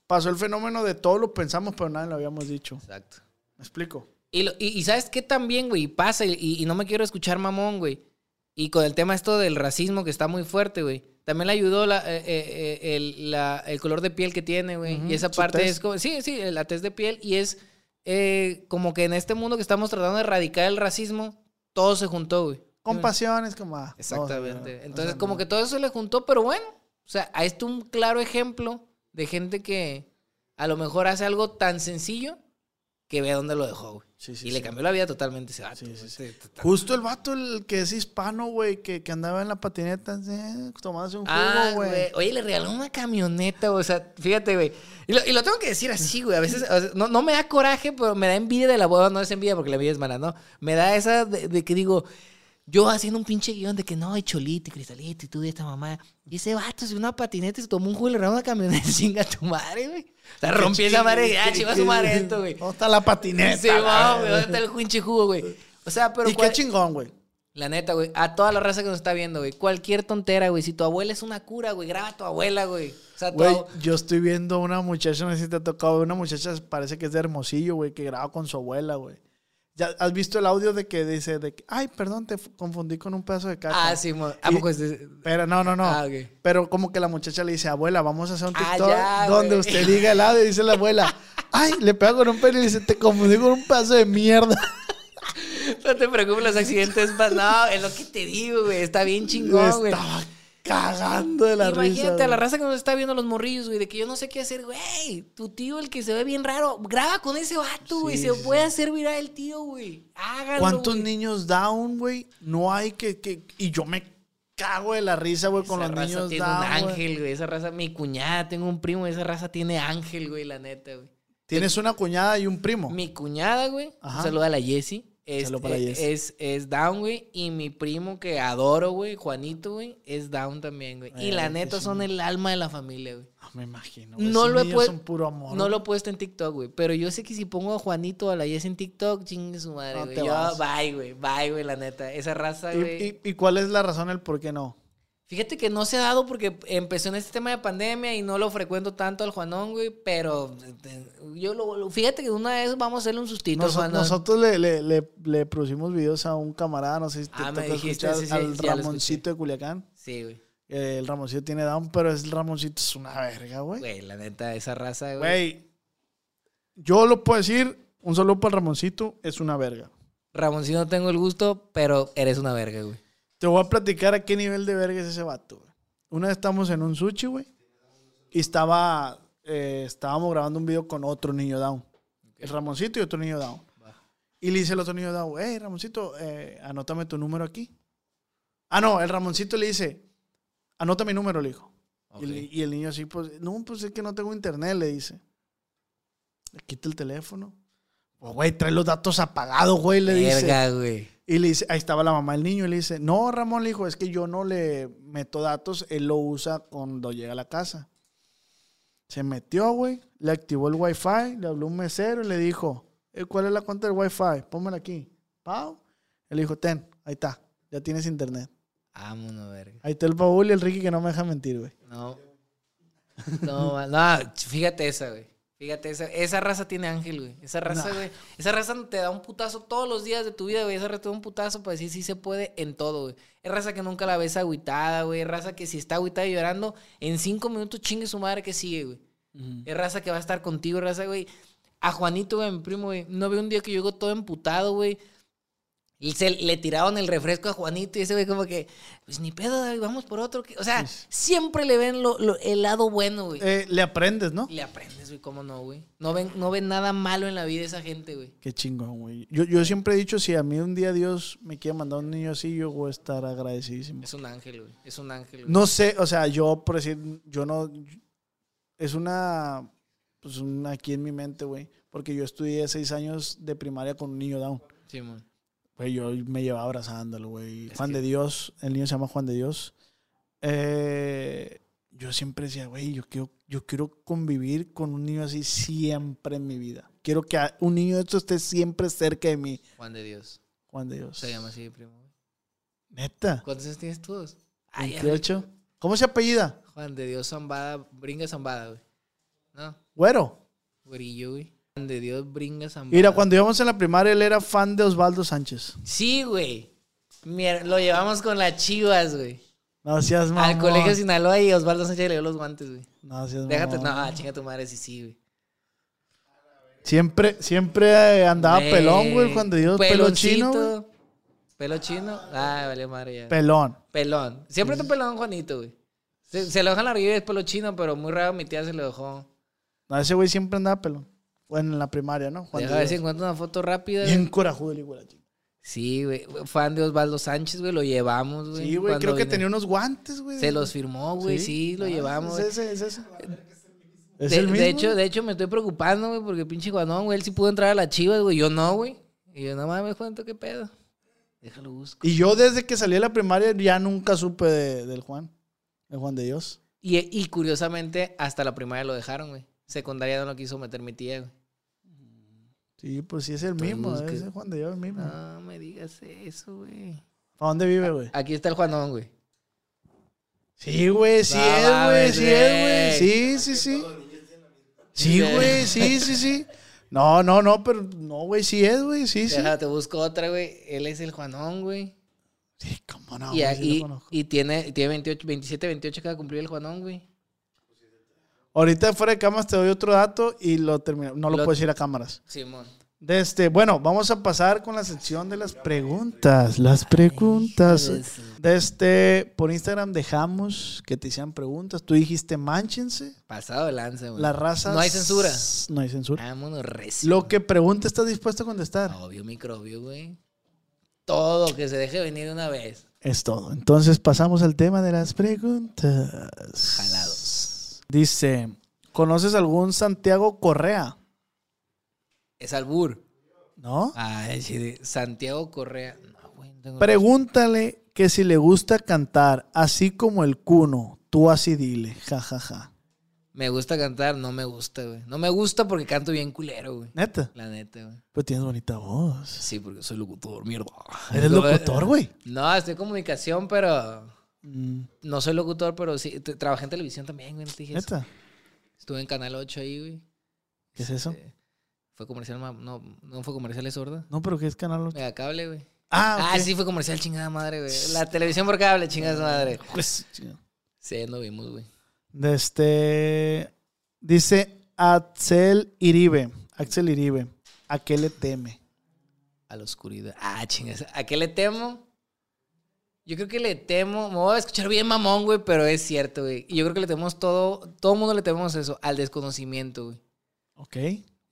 Pasó el fenómeno de todo lo pensamos, pero nadie lo habíamos dicho. Exacto. ¿Me explico? Y, lo- y, y ¿sabes qué también, güey? Pasa, y, y no me quiero escuchar mamón, güey. Y con el tema esto del racismo que está muy fuerte, güey. También le ayudó la, eh, eh, eh, el, la- el color de piel que tiene, güey. Y esa parte es como... Sí, sí, la tez de piel. Y es eh, como que en este mundo que estamos tratando de erradicar el racismo, todo se juntó, güey. Compasión es como... ah, Exactamente. no, Entonces, no. como que todo eso se le juntó, pero bueno. O sea, ahí está un claro ejemplo de gente que a lo mejor hace algo tan sencillo que ve dónde lo dejó, güey. Sí, sí, y le cambió la vida totalmente ese vato. Justo el vato, el que es hispano, güey, que, que andaba en la patineta, eh, tomándose un jugo, Ah, güey. Oye, le regaló una camioneta. O sea, fíjate, güey. Y lo, y lo tengo que decir así, güey. A veces, o sea, no, no me da coraje, pero me da envidia de la boda. No es envidia porque la envidia es mala, ¿no? Me da esa de, de que digo, yo haciendo un pinche guion de que no, hay cholito y cristalito y tú y esta mamá. Y ese vato se una patineta y se tomó un jugo y le una camioneta. Chinga tu madre, güey. O sea, rompí esa madre y ah, chiva su madre esto, güey. ¿Dónde está la patineta? Sí, vamos, güey. verga? ¿Dónde está el pinche jugo, güey? O sea, pero. y cuál- qué chingón, güey. La neta, güey. A toda la raza que nos está viendo, güey. Cualquier tontera, güey. Si tu abuela es una cura, güey, graba a tu abuela, güey. O sea, Güey, yo estoy viendo una muchacha, no sé si te ha tocado, una muchacha parece que es de Hermosillo, güey, que graba con su abuela, güey. ¿Ya has visto el audio de que dice de que, ay, perdón, te confundí con un pedazo de caca? Ah, sí, mo- ¿A Y- poco es de- Pero no, no, no. Ah. Pero como que la muchacha le dice, abuela, vamos a hacer un Ah, TikTok ya, donde usted diga el audio y dice la abuela, ay, le pega con un pelo y le dice, te confundí con un pedazo de mierda. No te preocupes, los accidentes pas- No, es lo que te digo, güey. Está bien chingón, güey. estaba cagando de la Imagínate risa. a la raza que nos está viendo los morrillos, güey, de que yo no sé qué hacer, güey. Tu tío, el que se ve bien raro, graba con ese vato, güey. Sí, se sí, puede hacer viral el tío, güey. Háganlo. ¿Cuántos güey. niños down, güey? No hay que, que... Y yo me cago de la risa, güey, con Esa los raza niños tiene down, un güey. ángel, güey. Esa raza, mi cuñada, tengo un primo, esa raza tiene ángel, güey, la neta, güey. Tienes una cuñada y un primo. Mi cuñada, güey. Ajá. Un saludo a la Jessie. Es, Jessie. es, es down, güey. Y mi primo que adoro, güey, Juanito, güey, es down también, güey. Y la neta son el alma de la familia, güey. Ah, me imagino. No lo, he puro amor. no lo he puesto en TikTok, güey. Pero yo sé que si pongo a Juanito a la Jessie en TikTok, chingue su madre, No güey. vas. bye, güey. Bye, güey, la neta. Esa raza, ¿Y, güey. y, y cuál es la razón el por qué no? Fíjate que no se ha dado porque empezó en este tema de pandemia y no lo frecuento tanto al Juanón, güey, pero eh, yo lo, fíjate que una vez vamos a hacerle un sustito al Noso- Juanón. nosotros le, le, le, le producimos videos a un camarada, no sé si te Ah, me tocó dijiste, escuchar, sí, sí, al Ramoncito de Culiacán. Sí, güey. Eh, El Ramoncito tiene down, pero es el Ramoncito es una verga, güey. Güey, la neta, esa raza, güey. Güey, yo lo puedo decir, un saludo para el Ramoncito, es una verga. Ramón, si no tengo el gusto, pero eres una verga, güey. Te voy a platicar a qué nivel de verga es ese vato, güey. Una vez estamos en un sushi, güey, y estaba, eh, estábamos grabando un video con otro niño down. El Ramoncito y otro niño down. Y le dice el otro niño down, hey, Ramoncito, eh, anótame tu número aquí. Ah, no, el Ramoncito le dice, anota mi número, le dijo. Y, el, y el niño así, pues, no, pues es que no tengo internet, le dice. Le quita el teléfono. Pues, güey, trae los datos apagados, güey, le dice. Verga, güey. Y le dice, ahí estaba la mamá del niño y le dice, no, Ramón, le dijo, es que yo no le meto datos, él lo usa cuando llega a la casa. Se metió, güey, le activó el wifi, le habló un mesero y le dijo, "Eh, ¿cuál es la cuenta del wifi? Pónmela aquí. Pau. Él dijo, ten, ahí está, ya tienes internet. Vámonos, verga. Ahí está el Paul y el Ricky que no me dejan mentir, güey. No. No, no, fíjate esa, güey. Fíjate, esa, esa raza tiene ángel, güey. Esa raza, güey. Esa raza te da un putazo todos los días de tu vida, güey. Esa raza te da un putazo para decir sí se puede en todo, güey. Es raza que nunca la ves agüitada, güey. Es raza que si está agüitada y llorando, en cinco minutos chingue su madre que sigue, güey. Es raza que va a estar contigo, raza, güey. A Juanito, güey, mi primo, güey. No veo un día que llegó todo emputado, güey. Y se le tiraron el refresco a Juanito y ese güey como que, pues ni pedo, güey, vamos por otro. que-". O sea, siempre le ven lo- lo- el lado bueno, güey. Eh, le aprendes, ¿no? Le aprendes, güey, cómo no, güey. No ven, no ven nada malo en la vida esa gente, güey. Qué chingón, güey. Yo, yo siempre he dicho, si a mí un día Dios me quiere mandar un niño así, yo voy a estar agradecidísimo. Es un ángel, güey. Es un ángel, güey. No sé, o sea, yo por decir, yo no. Es una. Pues una aquí en mi mente, güey. Porque yo estudié seis años de primaria con un niño down. Sí, man. Güey, yo me llevaba abrazándolo, güey. Juan que- de Dios, el niño se llama Juan de Dios. Eh, yo siempre decía, güey, yo quiero, yo quiero convivir con un niño así siempre en mi vida. Quiero que un niño de estos esté siempre cerca de mí. Juan de Dios. Juan de Dios. Se llama así, primo. Neta. ¿Cuántos años tienes tú? dos? Ay, ya, 28. ¿Cómo se apellida? Juan de Dios Zambada, bringa Zambada, güey. No, Güero. güerillo, güey. De Dios bringa. Mira, cuando íbamos en la primaria, él era fan de Osvaldo Sánchez. Sí, güey. Mier- Lo llevamos con las chivas, güey. No seas mamón. Al colegio Sinaloa y Osvaldo Sánchez le dio los guantes, güey. No seas Déjate, mamón. no, chinga tu madre, sí, sí, güey. Siempre, siempre eh, andaba Güey, pelón, güey, Juan de Dios. Pelo chino, güey. Pelo chino. Ah, vale madre ya. Pelón. pelón. Siempre está pelón Juanito, güey. Se, se lo dejan la arriba y es pelo chino, pero muy raro mi tía se lo dejó. No, ese güey siempre andaba pelón. Bueno, en la primaria, ¿no? Juan Deja de ver si encuentro una foto rápida. Bien corajudo el hijo de la chica. Sí, güey. Fan de Osvaldo Sánchez, güey. Lo llevamos, güey. Sí, güey, creo que tenía unos guantes, güey. Se los firmó, güey. Sí, lo Ah, llevamos. Es ese, es ese. Es De, el de mismo. hecho, de hecho, me estoy preocupando, güey, porque pinche Juanón, güey, él sí pudo entrar a la chivas, güey. Yo no, güey. Y yo, no mames, cuento qué pedo. Déjalo busco. Y yo desde que salí de la primaria ya nunca supe de- del Juan. El Juan de Dios. Y, y curiosamente, hasta la primaria lo dejaron, güey. Secundaria no lo quiso meter mi tía, güey. Sí, pues sí es el mismo. Es el Juan de Dios el mismo. No me digas eso, güey. ¿Para dónde vive, güey? Aquí está el Juanón, güey. Sí, güey, sí No es, güey, sí es, güey. Sí, sí, sí. Sí, güey, sí, sí, sí. No, no, no, pero no, güey, sí es, güey, sí, sí. Déjate, busco otra, güey. Él es el Juanón, güey. Sí, cómo no, y, güey, sí lo y, conozco. y tiene, tiene 28, 27, 28 que va a cumplir el Juanón, güey. Ahorita fuera de cámaras te doy otro dato y lo termino. No lo, Lo- puedo decir a cámaras. Simón. De este, bueno, vamos a pasar con la sección de las preguntas. Las preguntas. de este, por Instagram dejamos que te hicieran preguntas. Tú dijiste, mánchense. Pasado de lanza, güey. La raza. No hay censura. No hay censura. Vámonos recio. Lo que pregunte estás dispuesto a contestar. Obvio, microbio, güey. Todo, que se deje venir una vez. Es todo. Entonces pasamos al tema de las preguntas. Jalados. Dice, ¿conoces algún Santiago Correa? Es albur. ¿No? De Santiago Correa. No, güey, no Pregúntale que si le gusta cantar, así como el cuno. Tú así dile, ja, ja, ja. Me gusta cantar, no me gusta, güey. No me gusta porque canto bien culero, güey. Neta, La neta, güey. pues tienes bonita voz. Sí, porque soy locutor, mierda. Eres locutor, güey. No, estoy en comunicación, pero. Mm, No soy locutor, pero sí. Trabajé en televisión también, güey. No te dije eso. Estuve en Canal 8 ahí, güey. ¿qué es eso? Eh, Fue comercial, no, no fue comercial, es sorda. No, pero ¿qué es canal? ocho? Mega cable, güey. Ah, Ah, sí, fue comercial, chingada madre, güey. La televisión por cable, chingada madre. Pues, chido. Sí, no vimos, güey. De este. Dice Axel Iribe. Axel Iribe. ¿A qué le teme? A la oscuridad. Ah, chingas. ¿A qué le temo? Yo creo que le temo. Me voy a escuchar bien mamón, güey, pero es cierto, güey. Y yo creo que le tememos todo. Todo el mundo le tememos eso, al desconocimiento, güey. Ok.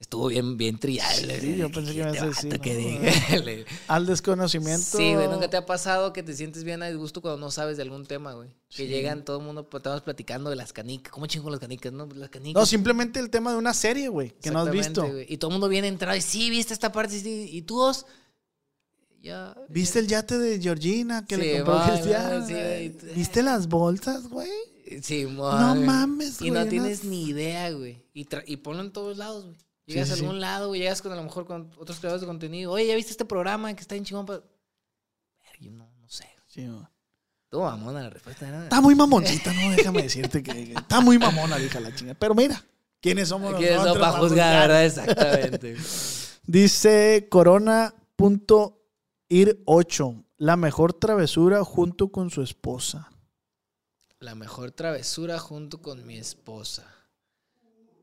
Estuvo bien, bien trillado. Sí, yo pensé que me ibas a decir, Que no. Al desconocimiento. Sí, güey, nunca te ha pasado que te sientes bien a disgusto cuando no sabes de algún tema, güey. Que llegan todo el mundo, pues, estamos platicando de las canicas. ¿Cómo chingo las canicas, no? Las canicas. No, simplemente el tema de una serie, güey, que no has visto. Güey. Y todo el mundo viene entrado y sí, viste esta parte, sí, y tú dos. Ya. ¿Viste el yate de Georgina que Sí, le compró va, Cristiano? sí. ¿Viste las bolsas, güey? Sí, No mames, Y güey, no tienes no- ni idea, güey. Y, y ponlo en todos lados, güey. Llegas sí, a algún lado, güey. Llegas con a lo mejor con otros creadores de contenido. Oye, ¿ya viste este programa que está en chingón? pa-?" Verga, Yo no, no sé. Sí, güey. Tú, mamona, la respuesta era. Está muy mamoncita, ¿no? Déjame decirte que, que está muy mamona, hija la chinga. Pero mira, ¿quiénes somos ¿Quiénes son nosotros para juzgar, verdad? Exactamente. Dice Corona.ir 8. La mejor travesura junto con su esposa. La mejor travesura junto con mi esposa.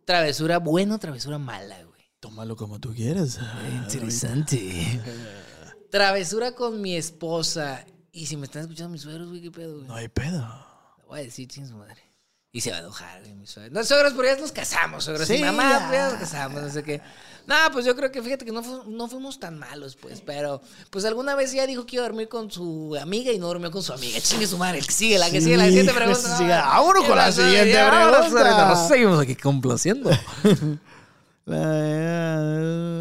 Travesura buena o travesura mala, güey. Tómalo como tú quieras. Interesante. travesura con mi esposa. Y si me están escuchando mis suegros, güey, qué pedo, güey. No hay pedo. Voy a decir, ching su madre. Y se va a enojar, güey, mi suegro. No, suegros, pero ya nos casamos, suegros. Sí, y ya. pues, ya nos casamos, no sé qué. No, pues yo creo que fíjate que no, fu- no fuimos tan malos, pues. Pero, pues alguna vez ya dijo que iba a dormir con su amiga y no durmió con su amiga. Chingue su madre, el que sigue, la que sigue, la siguiente hijo de pregunta. Vámonos ¿qué con la siguiente pregunta. Nos seguimos aquí complaciendo.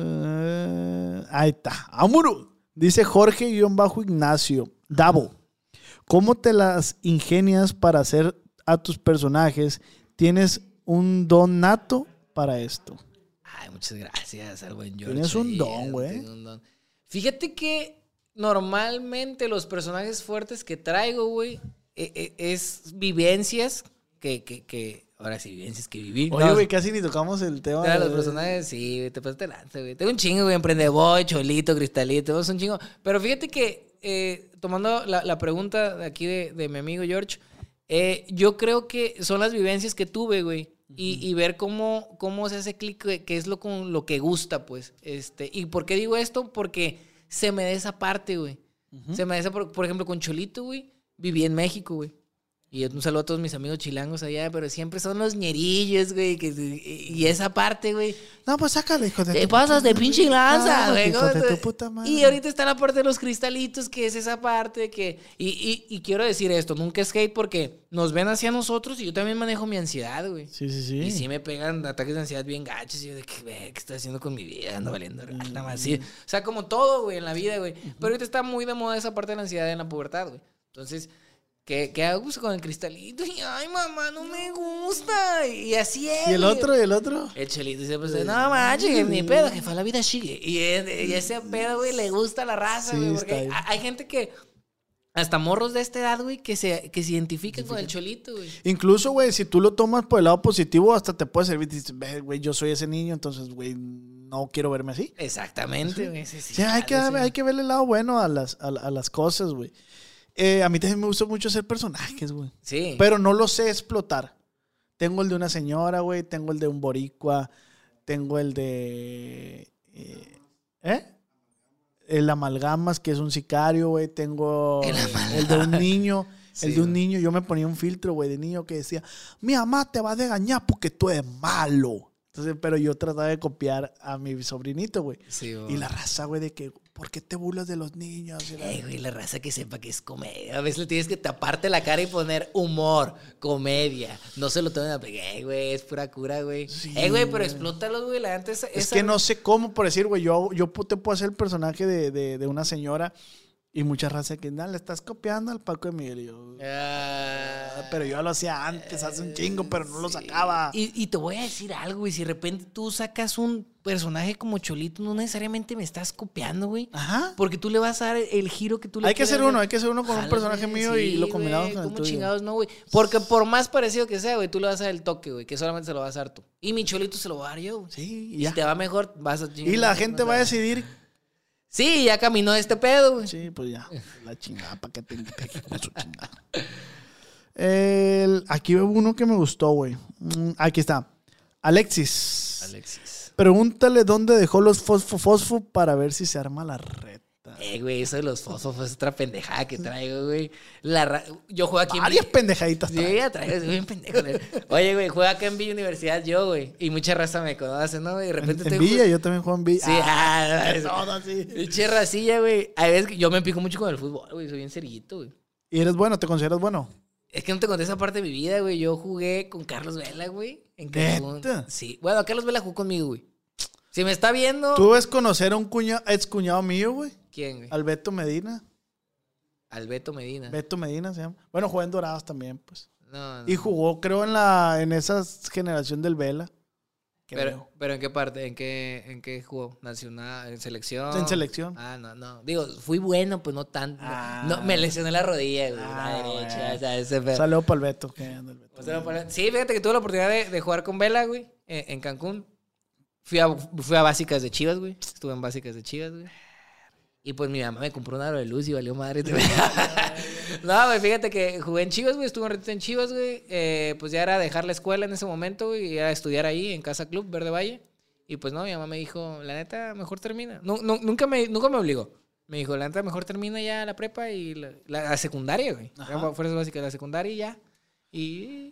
La- Ahí está. Vámonos. Dice Jorge-Ignacio. Davo. ¿Cómo te las ingenias para hacer a tus personajes? ¿Tienes un don nato para esto? Ay, muchas gracias al buen George. Tienes un don, güey. Fíjate que normalmente los personajes fuertes que traigo, güey, e- e- es vivencias que, que, que, ahora sí, vivencias que viví. Oye, No, güey, casi ni tocamos el tema. de los personajes, sí, güey, te pasaste lanza, güey. Tengo un chingo, güey, Emprendeboy, Cholito, Cristalito, es un chingo. Pero fíjate que, eh, tomando la, la pregunta aquí de, de mi amigo George, eh, yo creo que son las vivencias que tuve, güey. Y, y ver cómo, cómo se hace clic, qué es lo, con lo que gusta, pues. Este, ¿Y por qué digo esto? Porque se me da esa parte, güey. Se me da esa, por, por ejemplo, con Cholito, güey. Viví en México, güey. Y un saludo a todos mis amigos chilangos allá, pero siempre son los ñerillos, güey. que- y esa parte, güey. No, pues sácale, hijo de Te pasas de pinche lanza, Ah, güey. hijo ¿cómo de tu puta madre. Y ahorita está la parte de los cristalitos, que es esa parte que... Y, y- y quiero decir esto, nunca es hate porque nos ven hacia nosotros y yo también manejo mi ansiedad, güey. Sí, sí, sí. Y sí me pegan ataques de ansiedad bien gachos. Y yo de que, güey, ¿qué estoy haciendo con mi vida? Ando valiendo nada más. Sí. O sea, como todo, güey, en la vida, güey. Pero ahorita está muy de moda esa parte de la ansiedad en la pubertad, güey. Entonces, ¿qué, qué hago con el cristalito? Y, ay, mamá, no me gusta. Y así es. ¿Y el otro? ¿Y el otro? El chelito dice, pues, no manches, ni pedo, jefa, la vida sigue. Y, y ese pedo, güey, le gusta la raza, Sí, güey. porque hay, gente que, hasta morros de esta edad, güey, que se, que se identifican con el cholito, güey. Incluso, güey, si tú lo tomas por el lado positivo, hasta te puede servir. Dices, "Ve, güey, yo soy ese niño, entonces, güey, no quiero verme así. Exactamente, güey. Sí, sí, Sí, hay, que, hay que verle el lado bueno a las, a, a las cosas, güey. Eh, a mí también me gusta mucho hacer personajes, güey. Sí. Pero no lo sé explotar. Tengo el de una señora, güey. Tengo el de un boricua. Tengo el de... eh, ¿Eh? El amalgamas, que es un sicario, güey. Tengo El el, de un niño. Sí, el de un güey. niño. Yo me ponía un filtro, güey, de niño que decía, mi mamá te va a regañar porque tú eres malo. Entonces, pero yo trataba de copiar a mi sobrinito, güey. Sí, Y la raza, güey, de que, ¿por qué te burlas de los niños? Y la- Ey, güey, la raza que sepa que es comedia. A veces le tienes que taparte la cara y poner humor, comedia. No se lo tomen a pegar, Ey, güey, es pura cura, güey. Sí, Ey, güey, pero explótalo, güey. La antes Es que no sé cómo, por decir, güey, yo, yo te puedo hacer el personaje de, de- de una señora y mucha raza que, nada, le estás copiando al Paco Emilio. Y yo, Ah, pero yo lo hacía antes, hace un chingo, pero no lo sacaba. Y, y te voy a decir algo, güey. Si de repente tú sacas un personaje como Cholito, no necesariamente me estás copiando, güey. Ajá. Porque tú le vas a dar el giro que tú le Hay que hacer uno, hay que hacer uno con un personaje mío y lo combinamos con el ¿Cómo tuyo. chingados no, güey? Porque por más parecido que sea, güey, tú le vas a dar el toque, güey, que solamente se lo vas a dar tú. Y mi Cholito se lo va a dar yo, güey. Sí, Y ya. si te va mejor, vas a Y la gente va a decidir. Sí, ya caminó este pedo, güey. Sí, pues ya. La chingada, para que te aquí con su chingada. El- aquí veo uno que me gustó, güey. Mm, Aquí está. Alexis. Alexis. Pregúntale dónde dejó los fosfo fosfo para ver si se arma la reta. Eh, güey, eso de los fósforos es otra pendejada que traigo, güey. La ra- Yo juego aquí en Varias Vi- pendejaditas. Sí, ya traigo, soy bien pendejo. güey. Oye, güey, juego acá en Villa Universidad yo, güey. Y mucha raza me conoce, ¿no, güey? De repente En, en Villa, yo también juego en Villa. Sí, Ah, ah, todo así. Pinche racilla, güey. A veces que yo me pico mucho con el fútbol, güey. Soy bien cerillito, güey. ¿Y eres bueno? ¿Te consideras bueno? Es que no te conté esa parte de mi vida, güey. Yo jugué con Carlos Vela, güey. En Cancún. Sí. Bueno, Carlos Vela jugó conmigo, güey. Si me está viendo. Tú ves conocer a un cuñado, ex cuñado mío, güey. ¿Quién, güey? Al Beto Medina. Alberto Medina. Beto Medina se llama. Bueno, jugó en Dorados también, pues. No, no. Y jugó, creo, en la en esa generación del Vela. Pero, pero ¿en qué parte? ¿En qué, en qué jugó? ¿Nacional? ¿En selección? En selección. Ah, no, no. Digo, fui bueno, pues no tanto. Ah. No, me lesioné la rodilla, güey. Ah, la derecha, o sea, ese pedo. Saludos para el Beto. Sí, fíjate que tuve la oportunidad de, de jugar con Vela, güey, en, en Cancún. Fui a, fui a básicas de Chivas, güey. Estuve en básicas de Chivas, güey. Y pues mi mamá me compró un aro de luz y valió madre. no, güey, fíjate que jugué en Chivas, güey. Estuve un ratito en Chivas, güey. Eh, pues ya era dejar la escuela en ese momento, güey. Y era estudiar ahí en Casa Club, Verde Valle. Y pues no, mi mamá me dijo, la neta, mejor termina. Nu- nu- nunca, me, nunca me obligó. Me dijo, la neta, mejor termina ya la prepa y la, la- la secundaria, güey. Fuerzas básicas, la secundaria y ya. Y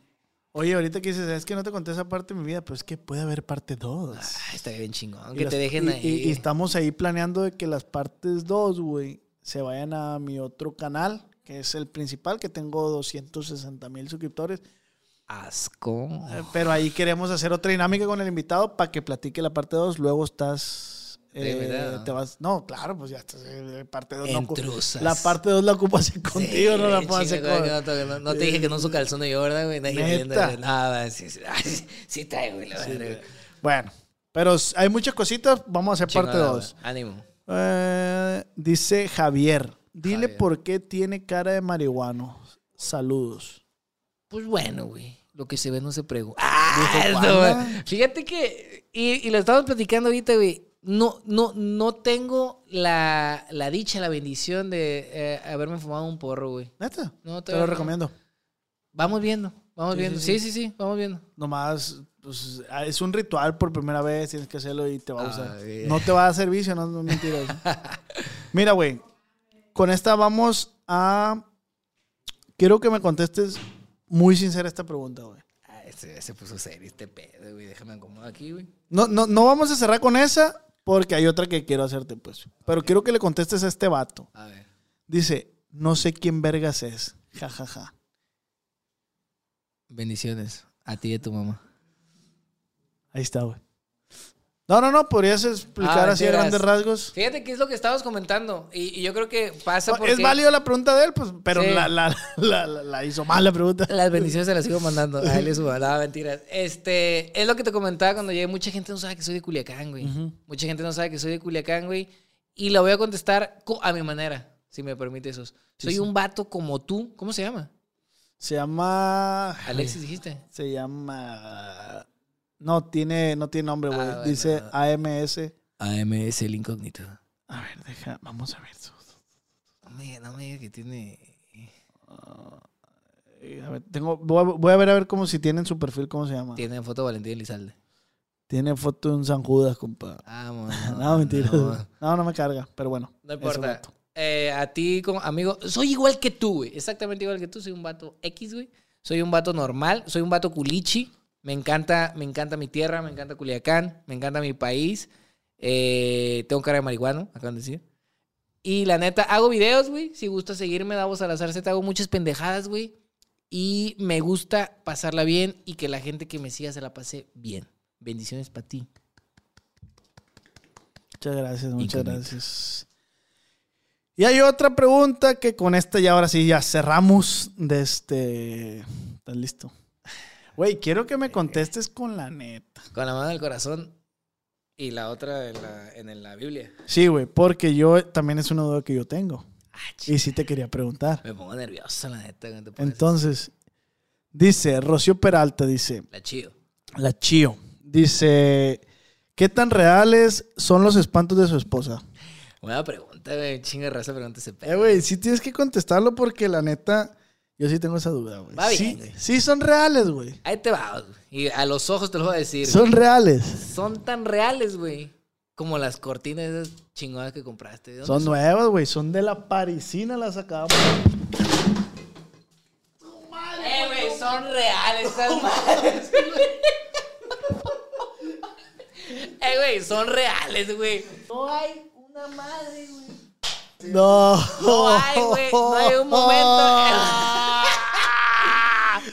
Oye, ahorita que dices, es que no te conté esa parte de mi vida, pero es que puede haber parte 2. Ah, está bien chingón. Y Que las- te dejen y- ahí. Y, y estamos ahí planeando de que las partes 2, güey, se vayan a mi otro canal, que es el principal, que tengo 260 mil suscriptores. Asco. Eh, Pero ahí queremos hacer otra dinámica con el invitado para que platique la parte 2. Luego estás. ¿De eh, te vas. No, claro, pues ya estás. parte 2 no ocu- Intrusas. La parte 2 la ocupo hacer contigo, Sí, no la puedo hacer con. no, te- no- no te dije que no uso calzón de yo, ¿verdad, güey? Viendo nada. Sí, sí, sí, traigo, güey. Bueno, pero hay muchas cositas. Vamos a hacer parte Chingada, 2. güey. Ánimo. Eh, dice Javier. Dile Javier. por qué tiene cara de marihuano. Saludos. Pues bueno, güey. Lo que se ve no se pregunta. ¡Ah! Fíjate que. Y, y lo estamos platicando ahorita, güey. No, no, no tengo la, la dicha, la bendición de eh, haberme fumado un porro, güey. Neta. No, Te lo recomiendo. Vamos viendo, vamos Sí, viendo. sí, Sí, sí. sí, sí, vamos viendo. Nomás, pues, ah, es un ritual por primera vez, tienes que hacerlo y te va a Ah, usar. No te va a hacer vicio, no, no es mentira. Mira, güey, con esta vamos a... Quiero que me contestes muy sincera esta pregunta, güey. Ah, se, se puso serio este pedo, güey. Déjame acomodar aquí, güey. No, no, no vamos a cerrar con esa porque hay otra que quiero hacerte, pues. Pero quiero que le contestes a este vato. A ver. Dice, no sé quién vergas es. Ja, ja, ja. Bendiciones a ti y a tu mamá. Ahí está, güey. No, no, no, podrías explicar Ah, así a grandes rasgos. Fíjate que es lo que estabas comentando. Y, y yo creo que pasa porque... Es válido la pregunta de él, pues, pero Sí. la, la, la, la- la hizo mal la pregunta. Las bendiciones se las sigo mandando. A él y su No, mentiras. Este, es lo que te comentaba cuando llegué. Mucha gente no sabe que soy de Culiacán, güey. Mucha gente no sabe que soy de Culiacán, güey. Y la voy a contestar co- a mi manera, si me permite eso. Soy sí. un vato como tú. ¿Cómo se llama? Se llama... Alexis, dijiste. Se llama... No tiene, no tiene nombre, güey. Ah, bueno. Dice AMS. AMS el incógnito. A ver, deja, vamos a ver. No me, no me digas que tiene... Eh, a ver, tengo, voy, a, voy a ver a ver cómo si tienen su perfil, cómo se llama. Tiene foto de Valentín Elizalde. Tiene foto de un San Judas, compa. Vámonos. No, mentira. No, No, no me carga, pero bueno. no importa. Eh, a ti, como amigo, soy igual que tú, güey. Exactamente igual que tú. Soy un vato X, güey. Soy un vato normal. Soy un vato culichi. Me encanta, me encanta mi tierra, me encanta Culiacán, me encanta mi país. Eh, tengo cara de marihuano, acaban de decir. Y la neta, hago videos, güey. Si gusta seguirme, Davos Salazar Z, hago muchas pendejadas, güey. Y me gusta pasarla bien y que la gente que me siga se la pase bien. Bendiciones para ti. Muchas gracias, muchas gracias. Y hay otra pregunta que con esta ya ahora sí ya cerramos de este... ¿Estás listo? Güey, quiero que me contestes con la neta. Con la mano del corazón y la otra en la, en la Biblia. Sí, güey, porque yo también es una duda que yo tengo. Ah, Y sí te quería preguntar. Me pongo nervioso, la neta. ¿cómo te Entonces, dice, Rocío Peralta dice? La chido. la Chío, dice, ¿qué tan reales son los espantos de su esposa? Buena pregunta, güey. Chinga raza, pregunta ese pedo. Eh, güey, sí tienes que contestarlo porque la neta, yo sí tengo esa duda, güey. Va bien, Sí, güey. sí son reales, güey. Ahí te va, güey. Y a los ojos te lo voy a decir. Son reales. Son tan reales, güey. Como las cortinas esas chingonas que compraste. ¿De dónde Son nuevas, güey. Son de la parisina, las acabamos. Eh, güey, son reales esas madres. eh, güey, son reales, güey. No hay una madre, güey. No. No hay, güey. No hay un momento.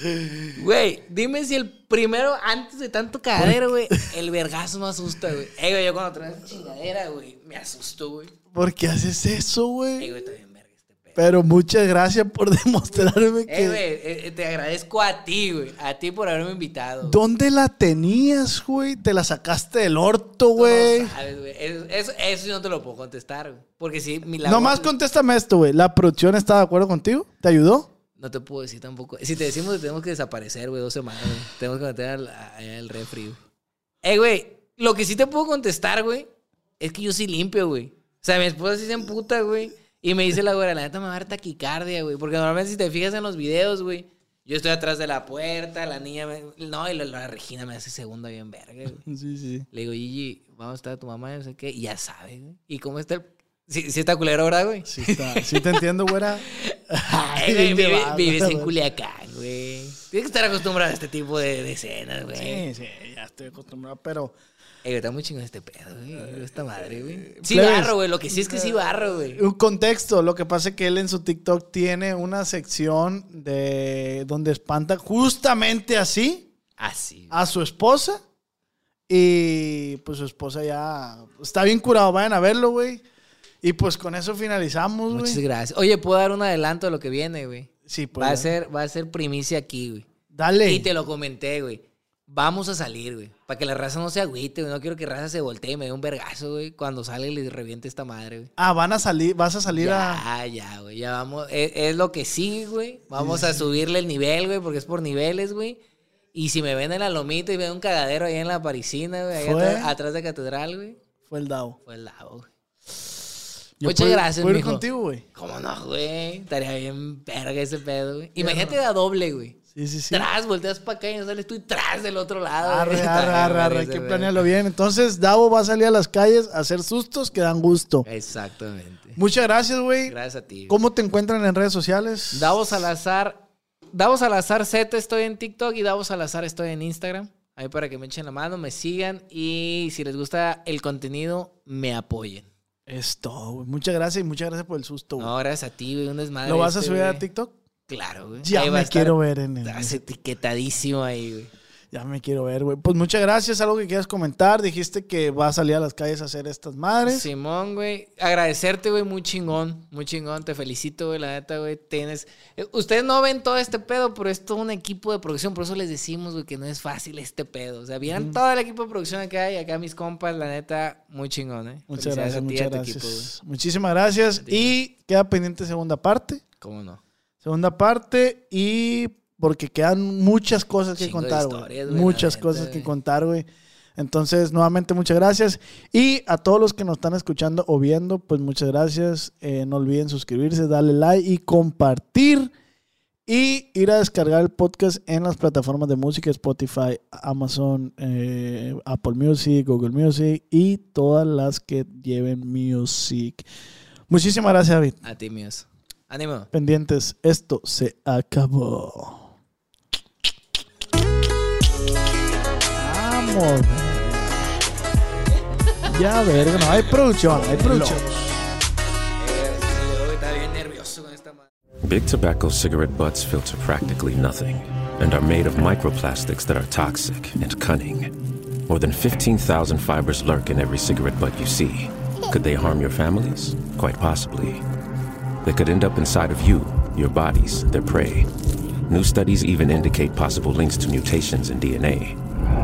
Güey, dime si el primero, antes de tanto cagadero, güey, el vergazo no asusta, güey. Ey, güey, yo cuando traes chingadera, güey, me asusto, güey. ¿Por qué haces eso, Ey, güey? Pero muchas gracias por demostrarme que. Eh, güey, eh, eh, te agradezco a ti, güey. A ti por haberme invitado. ¿Dónde la tenías, güey? Te la sacaste del orto, güey. No sabes, güey. Eso, eso, eso yo no te lo puedo contestar, güey. Porque sí, mi labor- Nomás contéstame esto, güey. ¿La producción está de acuerdo contigo? ¿Te ayudó? No te puedo decir tampoco. Si te decimos que tenemos que desaparecer, güey, dos semanas, güey. Tenemos que meter al, al refri, güey. Eh, güey, lo que sí te puedo contestar, güey, es que yo sí limpio, güey. O sea, mi esposa sí se emputa, güey. Y me dice la güera, la neta me va a dar taquicardia, güey. Porque normalmente si te fijas en los videos, güey, yo estoy atrás de la puerta, la niña me... No, y la, la Regina me hace segunda bien verga, güey. Sí, sí. Le digo, Gigi, vamos a estar tu mamá, no sé qué. Y ya sabe, güey. ¿Y cómo está el...? Sí, sí está culero ahora, güey. Sí, está. sí te entiendo, güera. Ay, güey, vive- vives en. Culiacán, güey. Tienes que estar acostumbrado a este tipo de, de escenas, güey. Sí, sí, ya estoy acostumbrado, pero... Ey, está muy chingón este pedo, güey. Esta madre, güey. Sí plebes. barro, güey. Lo que sí es que sí barro, güey. Un contexto, lo que pasa es que él en su TikTok tiene una sección de donde espanta justamente así Así. a su esposa y pues su esposa ya está bien curado, vayan a verlo, güey. Y pues con eso finalizamos, Muchas güey. gracias. Oye, ¿puedo dar un adelanto de lo que viene, güey? Sí, pues. Va a ser, va a ser primicia aquí, güey. Dale. Y te lo comenté, güey. Vamos a salir, güey. Para que la raza no se agüite, güey. No quiero que raza se voltee y me dé un vergazo, güey. Cuando sale y le reviente esta madre, güey. Ah, van a salir, vas a salir a Ya, ya, güey. Ya vamos. Es, es lo que sí, güey. Vamos a subirle el nivel, güey, porque es por niveles, güey. Y si me ven en la lomita y ven un cagadero ahí en la parisina, güey, atrás, atrás de catedral, güey. fue el DAO. Fue el lado, güey. Yo Muchas puedo- gracias, ¿puedo ir mijo. contigo, güey. ¿Cómo no, güey? Estaría bien verga ese pedo, güey. Imagínate da doble, güey. Sí, sí, sí. Tras, volteas para acá y no sales tú y tras del otro lado. Arre, arre, arre, arre, hay que planearlo bien. Entonces, Davo va a salir a las calles a hacer sustos que dan gusto. Exactamente. Muchas gracias, güey. Gracias a ti. ¿Cómo te encuentran en redes sociales? Davos Salazar. Davos Salazar Z estoy en TikTok y Davos Salazar estoy en Instagram. Ahí para que me echen la mano, me sigan y si les gusta el contenido, me apoyen. Es todo, güey. Muchas gracias y muchas gracias por el susto, güey. No, gracias a ti, güey. Un desmadre. ¿Lo vas a este, subir a. TikTok? Claro, güey. Ya Ahí me quiero ver en el... Estás etiquetadísimo ahí, güey. Ya me quiero ver, güey. Pues muchas gracias. ¿Algo que quieras comentar? Dijiste que va a salir a las calles a hacer estas madres. Simón, güey. Agradecerte, güey. Muy chingón. Muy chingón. Te felicito, güey. La neta, güey. Tienes. eh, Ustedes no ven todo este pedo, pero es todo un equipo de producción. Por eso les decimos, güey, que no es fácil este pedo. O sea, vieran todo el equipo de producción que hay. Acá mis compas, la neta, muy chingón, ¿eh? Muchas gracias, a ti y muchas a tu gracias. equipo. Muchísimas gracias. Y queda pendiente segunda parte. ¿Cómo no? Segunda parte y porque quedan muchas cosas que Chingo contar, güey. Muchas cosas que contar, güey. Entonces, nuevamente, muchas gracias. Y a todos los que nos están escuchando o viendo, pues muchas gracias. Eh, no olviden suscribirse, darle like y compartir. Y ir a descargar el podcast en las plataformas de música, Spotify, Amazon, eh, Apple Music, Google Music y todas las que lleven music. Muchísimas gracias, David. A ti, míos. Ánimo. Pendientes, esto se acabó. Vamos. Ya, verga, no, hay producción, hay producción. Está bien nervioso con esta madre. Big tobacco cigarette butts filter practically nothing and are made of microplastics that are toxic and cunning. More than 15,000 fibers lurk in every cigarette butt you see. Could they harm your families? Quite possibly. They could end up inside of you, your bodies, their prey. New studies even indicate possible links to mutations in DNA.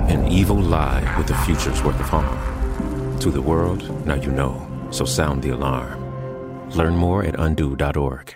An evil lie with a future's worth of harm. To the world, now you know, so sound the alarm. Learn more at undo.org.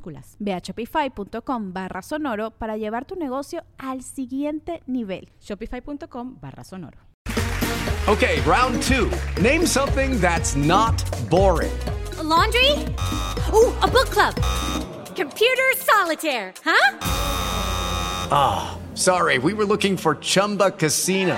Ve a shopify.com barra sonoro para llevar tu negocio al siguiente nivel. Shopify.com barra sonoro. Okay, round two. Name something that's not boring. A laundry? Ooh, a book club. Computer solitaire, huh? Ah, oh, sorry, we were looking for Chumba Casino.